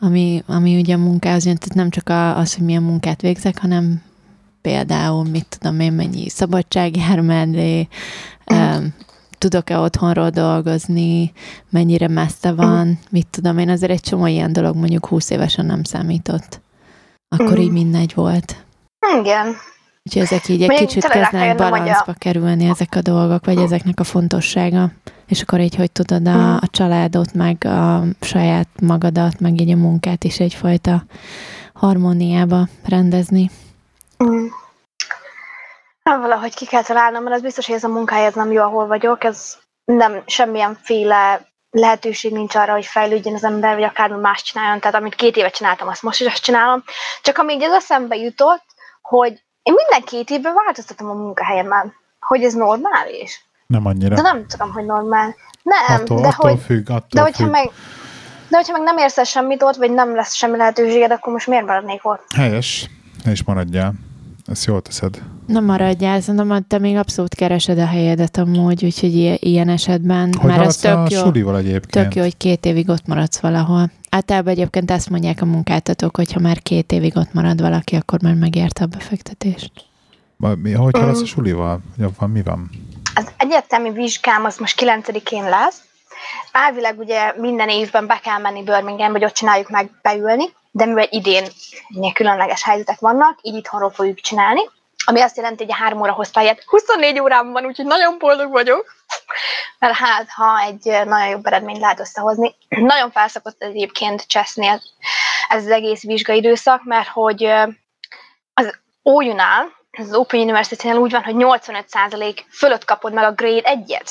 S3: ami, ami ugye a munkához jön, tehát nem csak a, az, hogy milyen munkát végzek, hanem például, mit tudom én, mennyi szabadság jár mellé, em, tudok-e otthonról dolgozni, mennyire messze van, mit tudom én, azért egy csomó ilyen dolog mondjuk 20 évesen nem számított. Akkor
S2: Mm.
S3: így mindegy volt.
S2: Igen.
S3: Úgyhogy ezek így egy
S2: Még
S3: kicsit kezdenek
S2: hogy a-
S3: balanszba kerülni ezek a dolgok, vagy ezeknek a fontossága. És akkor így, hogy tudod a,
S2: Mhm.
S3: a családot, meg a saját magadat, meg így a munkát is egyfajta harmóniába rendezni.
S2: Mm. Hát valahogy ki kell találnom, mert az biztos, hogy ez a munkahely ez nem jó, ahol vagyok, ez nem semmilyenféle lehetőség nincs arra, hogy fejlődjön az ember, vagy akármi más csináljon. Tehát amit két évet csináltam, azt most is azt csinálom. Csak amíg ez eszembe jutott, hogy én minden két évben változtatom a munkahelyemen. Hogy ez normális?
S1: Nem annyira.
S2: De nem tudom, hogy normál. Nem,
S1: attól,
S2: de
S1: attól
S2: hogy...
S1: függ, attól
S2: De hogyha
S1: függ.
S2: meg, de hogyha meg nem érsz el semmit ott, vagy nem lesz semmi lehetőséged, akkor most miért maradnék ott?
S1: Helyes, is maradjál. Ezt jól teszed.
S3: Nem maradjál, szerintem te még abszolút keresed a helyedet amúgy, úgyhogy ilyen, ilyen esetben
S1: Hogy
S3: már az tök jó.
S1: sulival egyébként?
S3: Tök jó, hogy két évig ott maradsz valahol. Általában egyébként ezt mondják a munkáltatók, hogy ha már két évig ott marad valaki, akkor már megérte a befektetést.
S1: Ma- Mi, hogy haladsz a sulival? Van, mi van?
S2: Az egyetemi vizsgám az most 9-én lesz. Elvileg ugye minden évben be kell menni Birmingham, hogy ott csináljuk meg beülni, de mivel idén ilyen különleges helyzetek vannak, így itthonról fogjuk csinálni. Ami azt jelenti, hogy a három óra helyett 24 órám van, úgyhogy nagyon boldog vagyok. Mert hát, ha egy nagyon jobb eredményt lehet összehozni. nagyon felszokott egyébként cseszni ez, ez az egész vizsgaidőszak, mert hogy az OU-nál, az Open University-nél úgy van, hogy 85% fölött kapod meg a grade 1-et.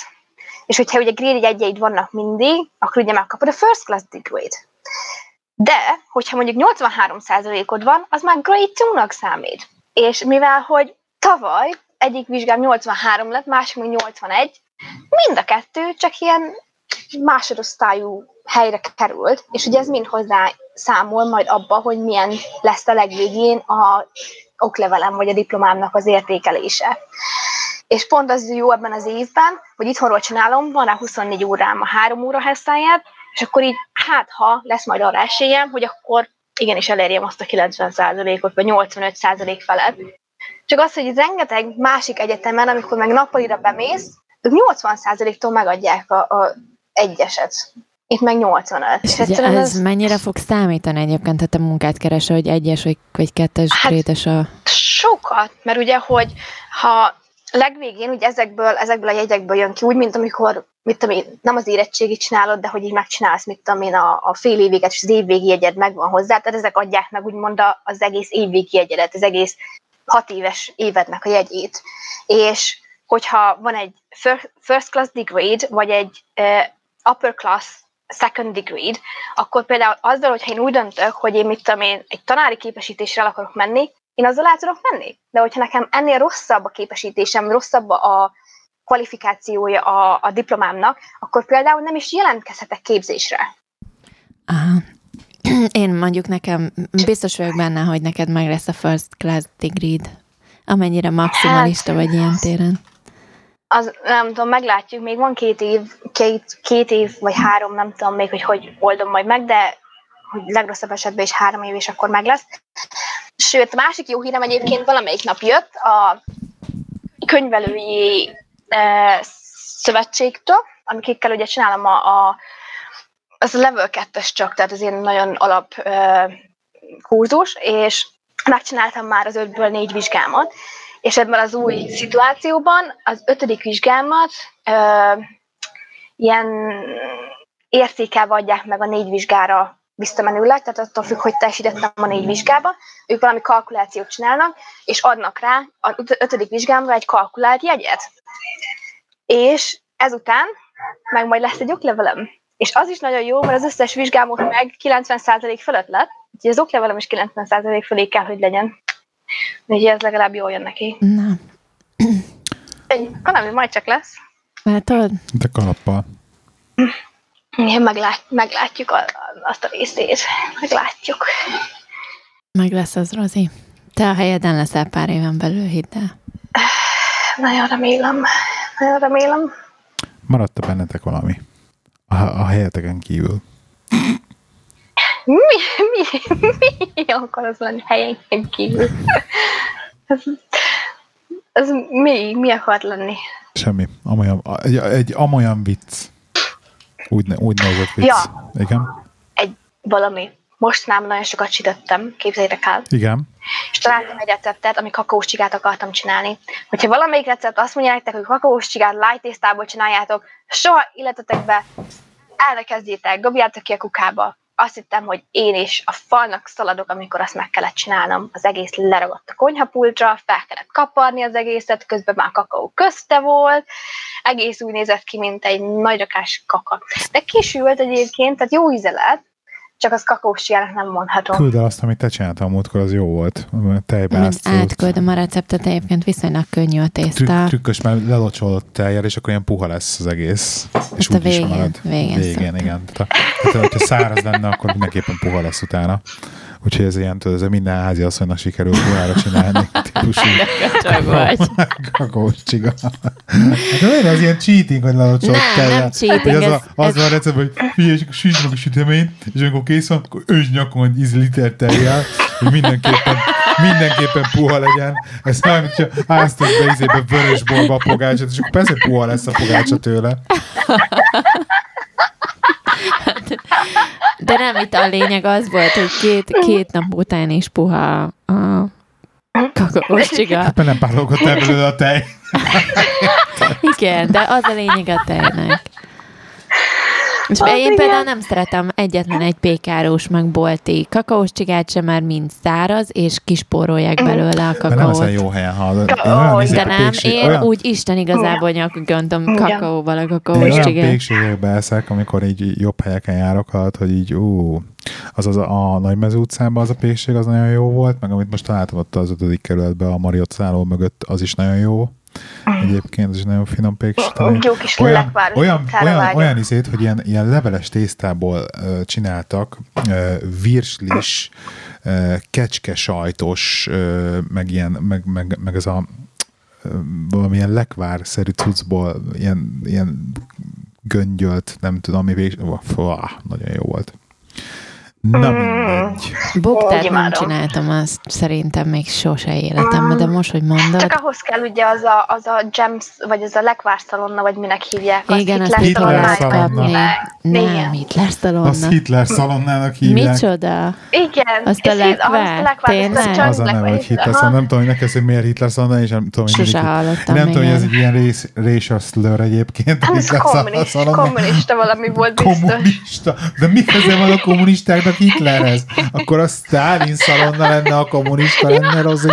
S2: És hogyha ugye grade 1 vannak mindig, akkor ugye megkapod a first class degree-t. De, hogyha mondjuk 83%-od van, az már grade 2-nak számít. És mivel, hogy tavaly egyik vizsgám 83 lett, másik még 81, mind a kettő csak ilyen másodosztályú helyre került, és ugye ez mind hozzá számol majd abba, hogy milyen lesz a legvégén a oklevelem vagy a diplomámnak az értékelése. És pont az jó ebben az évben, hogy itthonról csinálom, van rá 24 órám a három óra hesszáját, és akkor így, hát ha lesz majd arra esélyem, hogy akkor igenis elérjem azt a 90%-ot, vagy 85% felett. Csak az, hogy rengeteg másik egyetemen, amikor meg nappalira bemész, ők 80%-tól megadják a, a egyeset. Itt meg 85.
S3: És
S2: És
S3: ugye ez mennyire fog számítani egyébként, ha te munkát keresel, hogy egyes vagy, vagy kettes
S2: Hát-
S3: grédes a...
S2: Sokat, mert ugye, hogy ha legvégén ugye ezekből, ezekből a jegyekből jön ki, úgy, mint amikor mit tudom én, nem az érettségit csinálod, de hogy így megcsinálsz, mit tudom én, a, a fél évéget, és az évvégi jegyed megvan hozzá, tehát ezek adják meg úgymond az egész évvégi jegyedet, az egész hat éves évednek a jegyét. És hogyha van egy fir- first class degree vagy egy upper class second degree akkor például azzal, hogyha én úgy döntök, hogy én mit tudom én, egy tanári képesítésre el akarok menni, én azzal el tudok menni. De hogyha nekem ennél rosszabb a képesítésem, rosszabb a kvalifikációja a, a diplomámnak, akkor például nem is jelentkezhetek képzésre.
S3: Aha. Én mondjuk nekem, biztos vagyok benne, hogy neked meg lesz a first class degree Amennyire maximalista
S2: Hát-
S3: vagy ilyen téren.
S2: Az, nem tudom, meglátjuk, még van két év, két, két év, vagy három, nem tudom még, hogy hogy oldom majd meg, de hogy legrosszabb esetben is három év, és akkor meg lesz. Sőt, másik jó hírem egyébként valamelyik nap jött a könyvelői e, szövetségtől, amikkel ugye csinálom a, a az a level 2-es csak, tehát az ilyen nagyon alap e, kurzus, és megcsináltam már az ötből négy vizsgámat, és ebben az új szituációban az ötödik vizsgámat ö, ilyen értékelve adják meg a négy vizsgára visszamenőleg, tehát attól függ, hogy teljesítettem a négy vizsgába, ők valami kalkulációt csinálnak, és adnak rá a öt- ötödik vizsgámra egy kalkulált jegyet. És ezután meg majd lesz egy oklevelem. És az is nagyon jó, mert az összes vizsgámot meg 90% fölött lett, úgyhogy az oklevelem is 90% fölé kell, hogy legyen. Úgyhogy ez legalább jól jön neki.
S3: Na,
S2: Ennyi. Valami majd csak lesz.
S3: látod?
S1: De kalappal.
S2: Igen, meglát, meglátjuk a, azt a részét. Meglátjuk.
S3: Meg lesz az, Rozi. Te a helyeden leszel pár éven belül, hidd el.
S2: Nagyon remélem. Nagyon remélem.
S1: Maradt bennetek valami? A, a helyeteken kívül.
S2: Mi, mi, mi akar az lenni helyenken kívül? Ez, ez mi, mi akar lenni?
S1: Semmi. Amolyan, egy, egy amolyan vicc. Úgy, ne, úgy nézett vicc.
S2: Ja.
S1: Igen?
S2: Egy valami. Most nem nagyon sokat sütöttem, képzeljétek el.
S1: Igen.
S2: és találtam egy receptet, ami kakaós csigát akartam csinálni. Hogyha valamelyik recept azt mondja nektek, hogy kakaós csigát light tésztából csináljátok, soha illetetek be, elkezdjétek, dobjátok ki a kukába. Azt hittem, hogy én is a falnak szaladok, amikor azt meg kellett csinálnom. Az egész leragadt a konyhapultra, fel kellett kaparni az egészet, közben már kakaó közte volt, egész úgy nézett ki, mint egy nagy rakás kaka. De kisült egyébként, tehát jó íze csak az kakaós csigának nem mondhatom.
S1: Küld el azt, amit te csináltál a múltkor, az jó volt. Tejbe
S3: Mind
S1: áztatott.
S3: átküldöm a receptet, egyébként viszonylag könnyű a tészta.
S1: Trükk, trükkös, mert lelocsolott teljel, és akkor ilyen puha lesz az egész. És
S3: Ezt a
S1: úgy is
S3: végén-
S1: marad.
S3: végén
S1: végén
S3: szoktam.
S1: igen. Tehát, tehát, hogyha száraz lenne, akkor mindenképpen puha lesz utána. Úgyhogy ez ilyen, tudod, ez minden házi asszonynak sikerül puhára csinálni. Típusú kakaós csiga. De miért az ilyen cheating, hogy lelocsolott
S3: Nem,
S1: teljel?
S3: nem cheating,
S1: az,
S3: ez-
S1: a, az
S3: ez-
S1: van a recept, hogy figyelj, és süsd meg a süteményt, és amikor kész van, akkor ősd nyakon egy 10 liter tejjel, hogy mindenképpen, mindenképpen puha legyen. Ez nem, hogyha áztasz be izébe vörös borba a pogácsot, és akkor persze puha lesz a pogácsa tőle.
S3: De nem itt a lényeg az volt, hogy két, két nap után is puha a kakaós csiga.
S1: Hát nem párolgott el belőle a tej.
S3: Igen, de az a lényeg a tejnek. És
S2: Az
S3: én
S2: igen.
S3: például nem szeretem egyetlen egy pékárós meg bolti kakaós csigát sem, mert mind száraz, és kispórolják belőle a
S1: De nem
S3: kakaót.
S1: jó helyen hallod. Én olyan
S2: de
S1: izé-
S3: nem,
S1: pékség-
S3: én
S1: olyan,
S3: úgy Isten igazából nyakgöntöm kakaóval a
S1: Én
S3: kakaós
S1: olyan
S3: csigát.
S1: pékségekbe eszek, amikor így jobb helyeken járok, hallod, hogy így ú, az, az a, a Nagymező utcában az a pékség, az nagyon jó volt, meg amit most találtam ott az ötödik kerületben a Mariott szálló mögött, az is nagyon jó. Egyébként ez is nagyon finom péksütemény.
S2: Jó kis
S1: Olyan, olyan, olyan, olyan izét, hogy ilyen, ilyen leveles tésztából ö, csináltak, ö, virslis, ö, kecske sajtos, ö, meg, ilyen, meg, meg, meg ez a ö, valamilyen lekvár-szerű cuccból ilyen, ilyen göngyölt, nem tudom, mi vég... Fú, nagyon jó volt. Na mindegy.
S3: Buktát nem csináltam azt szerintem még sose életemben, de most, hogy mondod,
S2: Csak ahhoz kell ugye az a, az a gems, vagy az a lekvár szalonna, vagy minek hívják. azt
S3: igen, azt
S2: Hitler
S1: szalonna.
S3: Nem. Hitler szalonna.
S1: Hitler szalonnának hívják.
S3: Micsoda?
S2: Igen.
S3: Azt a lekvár? Tényleg?
S1: Az a neve, hogy Hitler szalonna. Nem tudom, hogy neked, hogy miért Hitler szalonna, és nem tudom, hogy
S3: Sose hallottam
S1: Nem tudom, hogy ez egy ilyen rész, racial slur egyébként.
S2: Ez kommunista valami volt biztos.
S1: Kommunista. De mi köze van a kommunistáknak Hitlerhez? Akkor a Stalin szalonna lenne, a kommunista lenne, Rozi.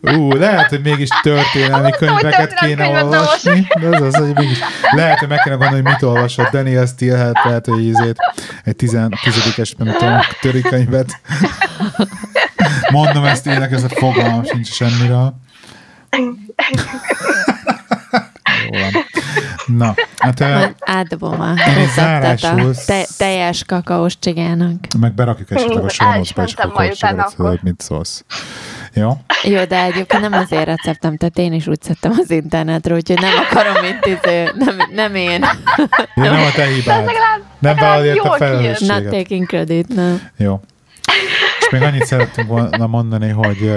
S1: Ú, lehet, hogy mégis történelmi könyveket kéne olvasni. De az az, hogy mégis lehet, hogy meg kéne gondolni, hogy mit olvasott Daniel Steele, hát lehet, hogy ízét egy tizen, tizedikes, nem tudom, törikönyvet. Mondom ezt ének, ez a fogalmam sincs semmiről. Na, hát
S3: Majd átdobom a a te, teljes kakaós csigának.
S1: meg berakjuk esetleg a
S2: el is
S1: tudod,
S2: akkor.
S1: mit szólsz. Jó?
S3: Jó, de egyébként nem azért receptem, tehát én is úgy szedtem az internetről, úgyhogy nem akarom itt, izé, nem, nem én.
S1: Jó, nem a te hibád. Nem vállalja a
S2: kijön.
S3: Not
S1: felelősséget.
S3: taking credit, nem.
S1: Jó. És még annyit szerettünk volna mondani, hogy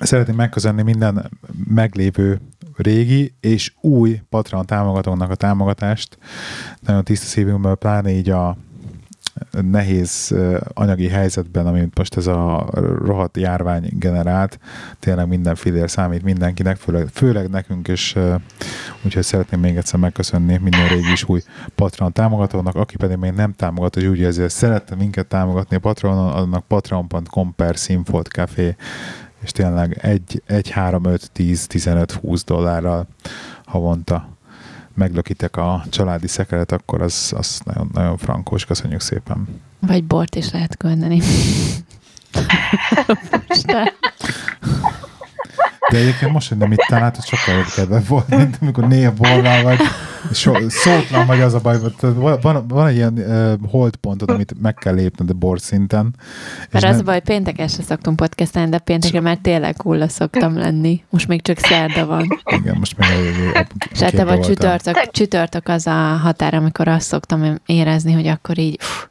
S1: szeretném megköszönni minden meglévő régi és új Patreon támogatónak a támogatást. Nagyon tiszta szívünkből, pláne így a nehéz anyagi helyzetben, amit most ez a rohadt járvány generált, tényleg minden filér számít mindenkinek, főleg, főleg nekünk, és úgyhogy szeretném még egyszer megköszönni minden régi és új Patreon támogatónak, aki pedig még nem támogat, és úgy érzi, hogy szerette minket támogatni a Patreonon, annak patreon.com per Café, és tényleg 1, 1, 3, 5, 10, 15, 20 dollárral havonta meglökitek a családi szekeret, akkor az, az nagyon, nagyon frankós. Köszönjük szépen.
S3: Vagy bort is lehet küldeni.
S1: De egyébként most, hogy nem itt látod, sokkal kedve volt, mint amikor néha borral vagy, so, szótlan vagy az a baj, van, van, van egy ilyen uh, holdpontod, amit meg kell lépned a bor szinten. és
S3: mert az
S1: nem-
S3: a baj, pénteken se szoktunk podcastelni, de pénteken már tényleg hulla szoktam lenni. Most még csak szerda van.
S1: Igen, most még
S3: És általában csütörtök, csütörtök az a határ, amikor azt szoktam érezni, hogy akkor így pff,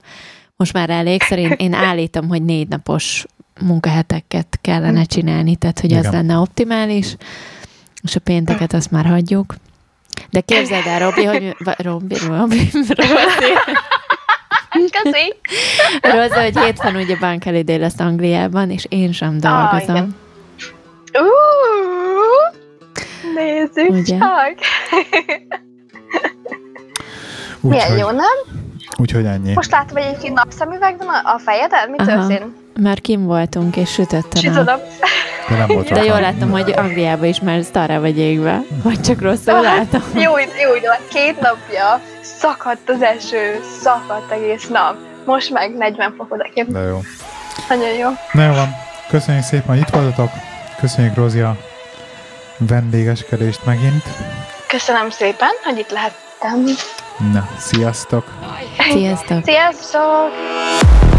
S3: most már elég szerint én állítom, hogy négy napos munkaheteket kellene csinálni, tehát hogy az
S1: Igen.
S3: lenne optimális, és a pénteket azt már hagyjuk. De képzeld el, Robi, hogy Robi, Robi, Robi,
S2: Köszi.
S3: Rozi, hogy hétfőn ugye Bank Holiday lesz Angliában, és én sem dolgozom.
S2: igen. Uh, nézzük
S3: Ugye?
S2: csak. Milyen
S1: Úgyhogy,
S2: jó, nem?
S1: úgyhogy ennyi.
S2: Most látom, hogy egyébként napszemüveg van a, fejeden? Mi
S3: Aha.
S2: történt?
S3: Már kim voltunk, és sütöttem
S2: És
S3: el.
S2: tudom.
S1: De nem volt
S3: De jól láttam, hogy Angliában is már szarra vagy égve. Vagy csak rosszul látom.
S2: Jó, jó, jó, két napja szakadt az eső, szakadt egész nap. Most meg 40 fok odakint.
S1: De jó.
S2: Nagyon jó.
S1: Na jó van. Köszönjük szépen, hogy itt voltatok. Köszönjük Rozi a vendégeskedést megint.
S2: Köszönöm szépen, hogy itt lehettem.
S1: Na, sziasztok!
S3: Sziasztok!
S2: Sziasztok!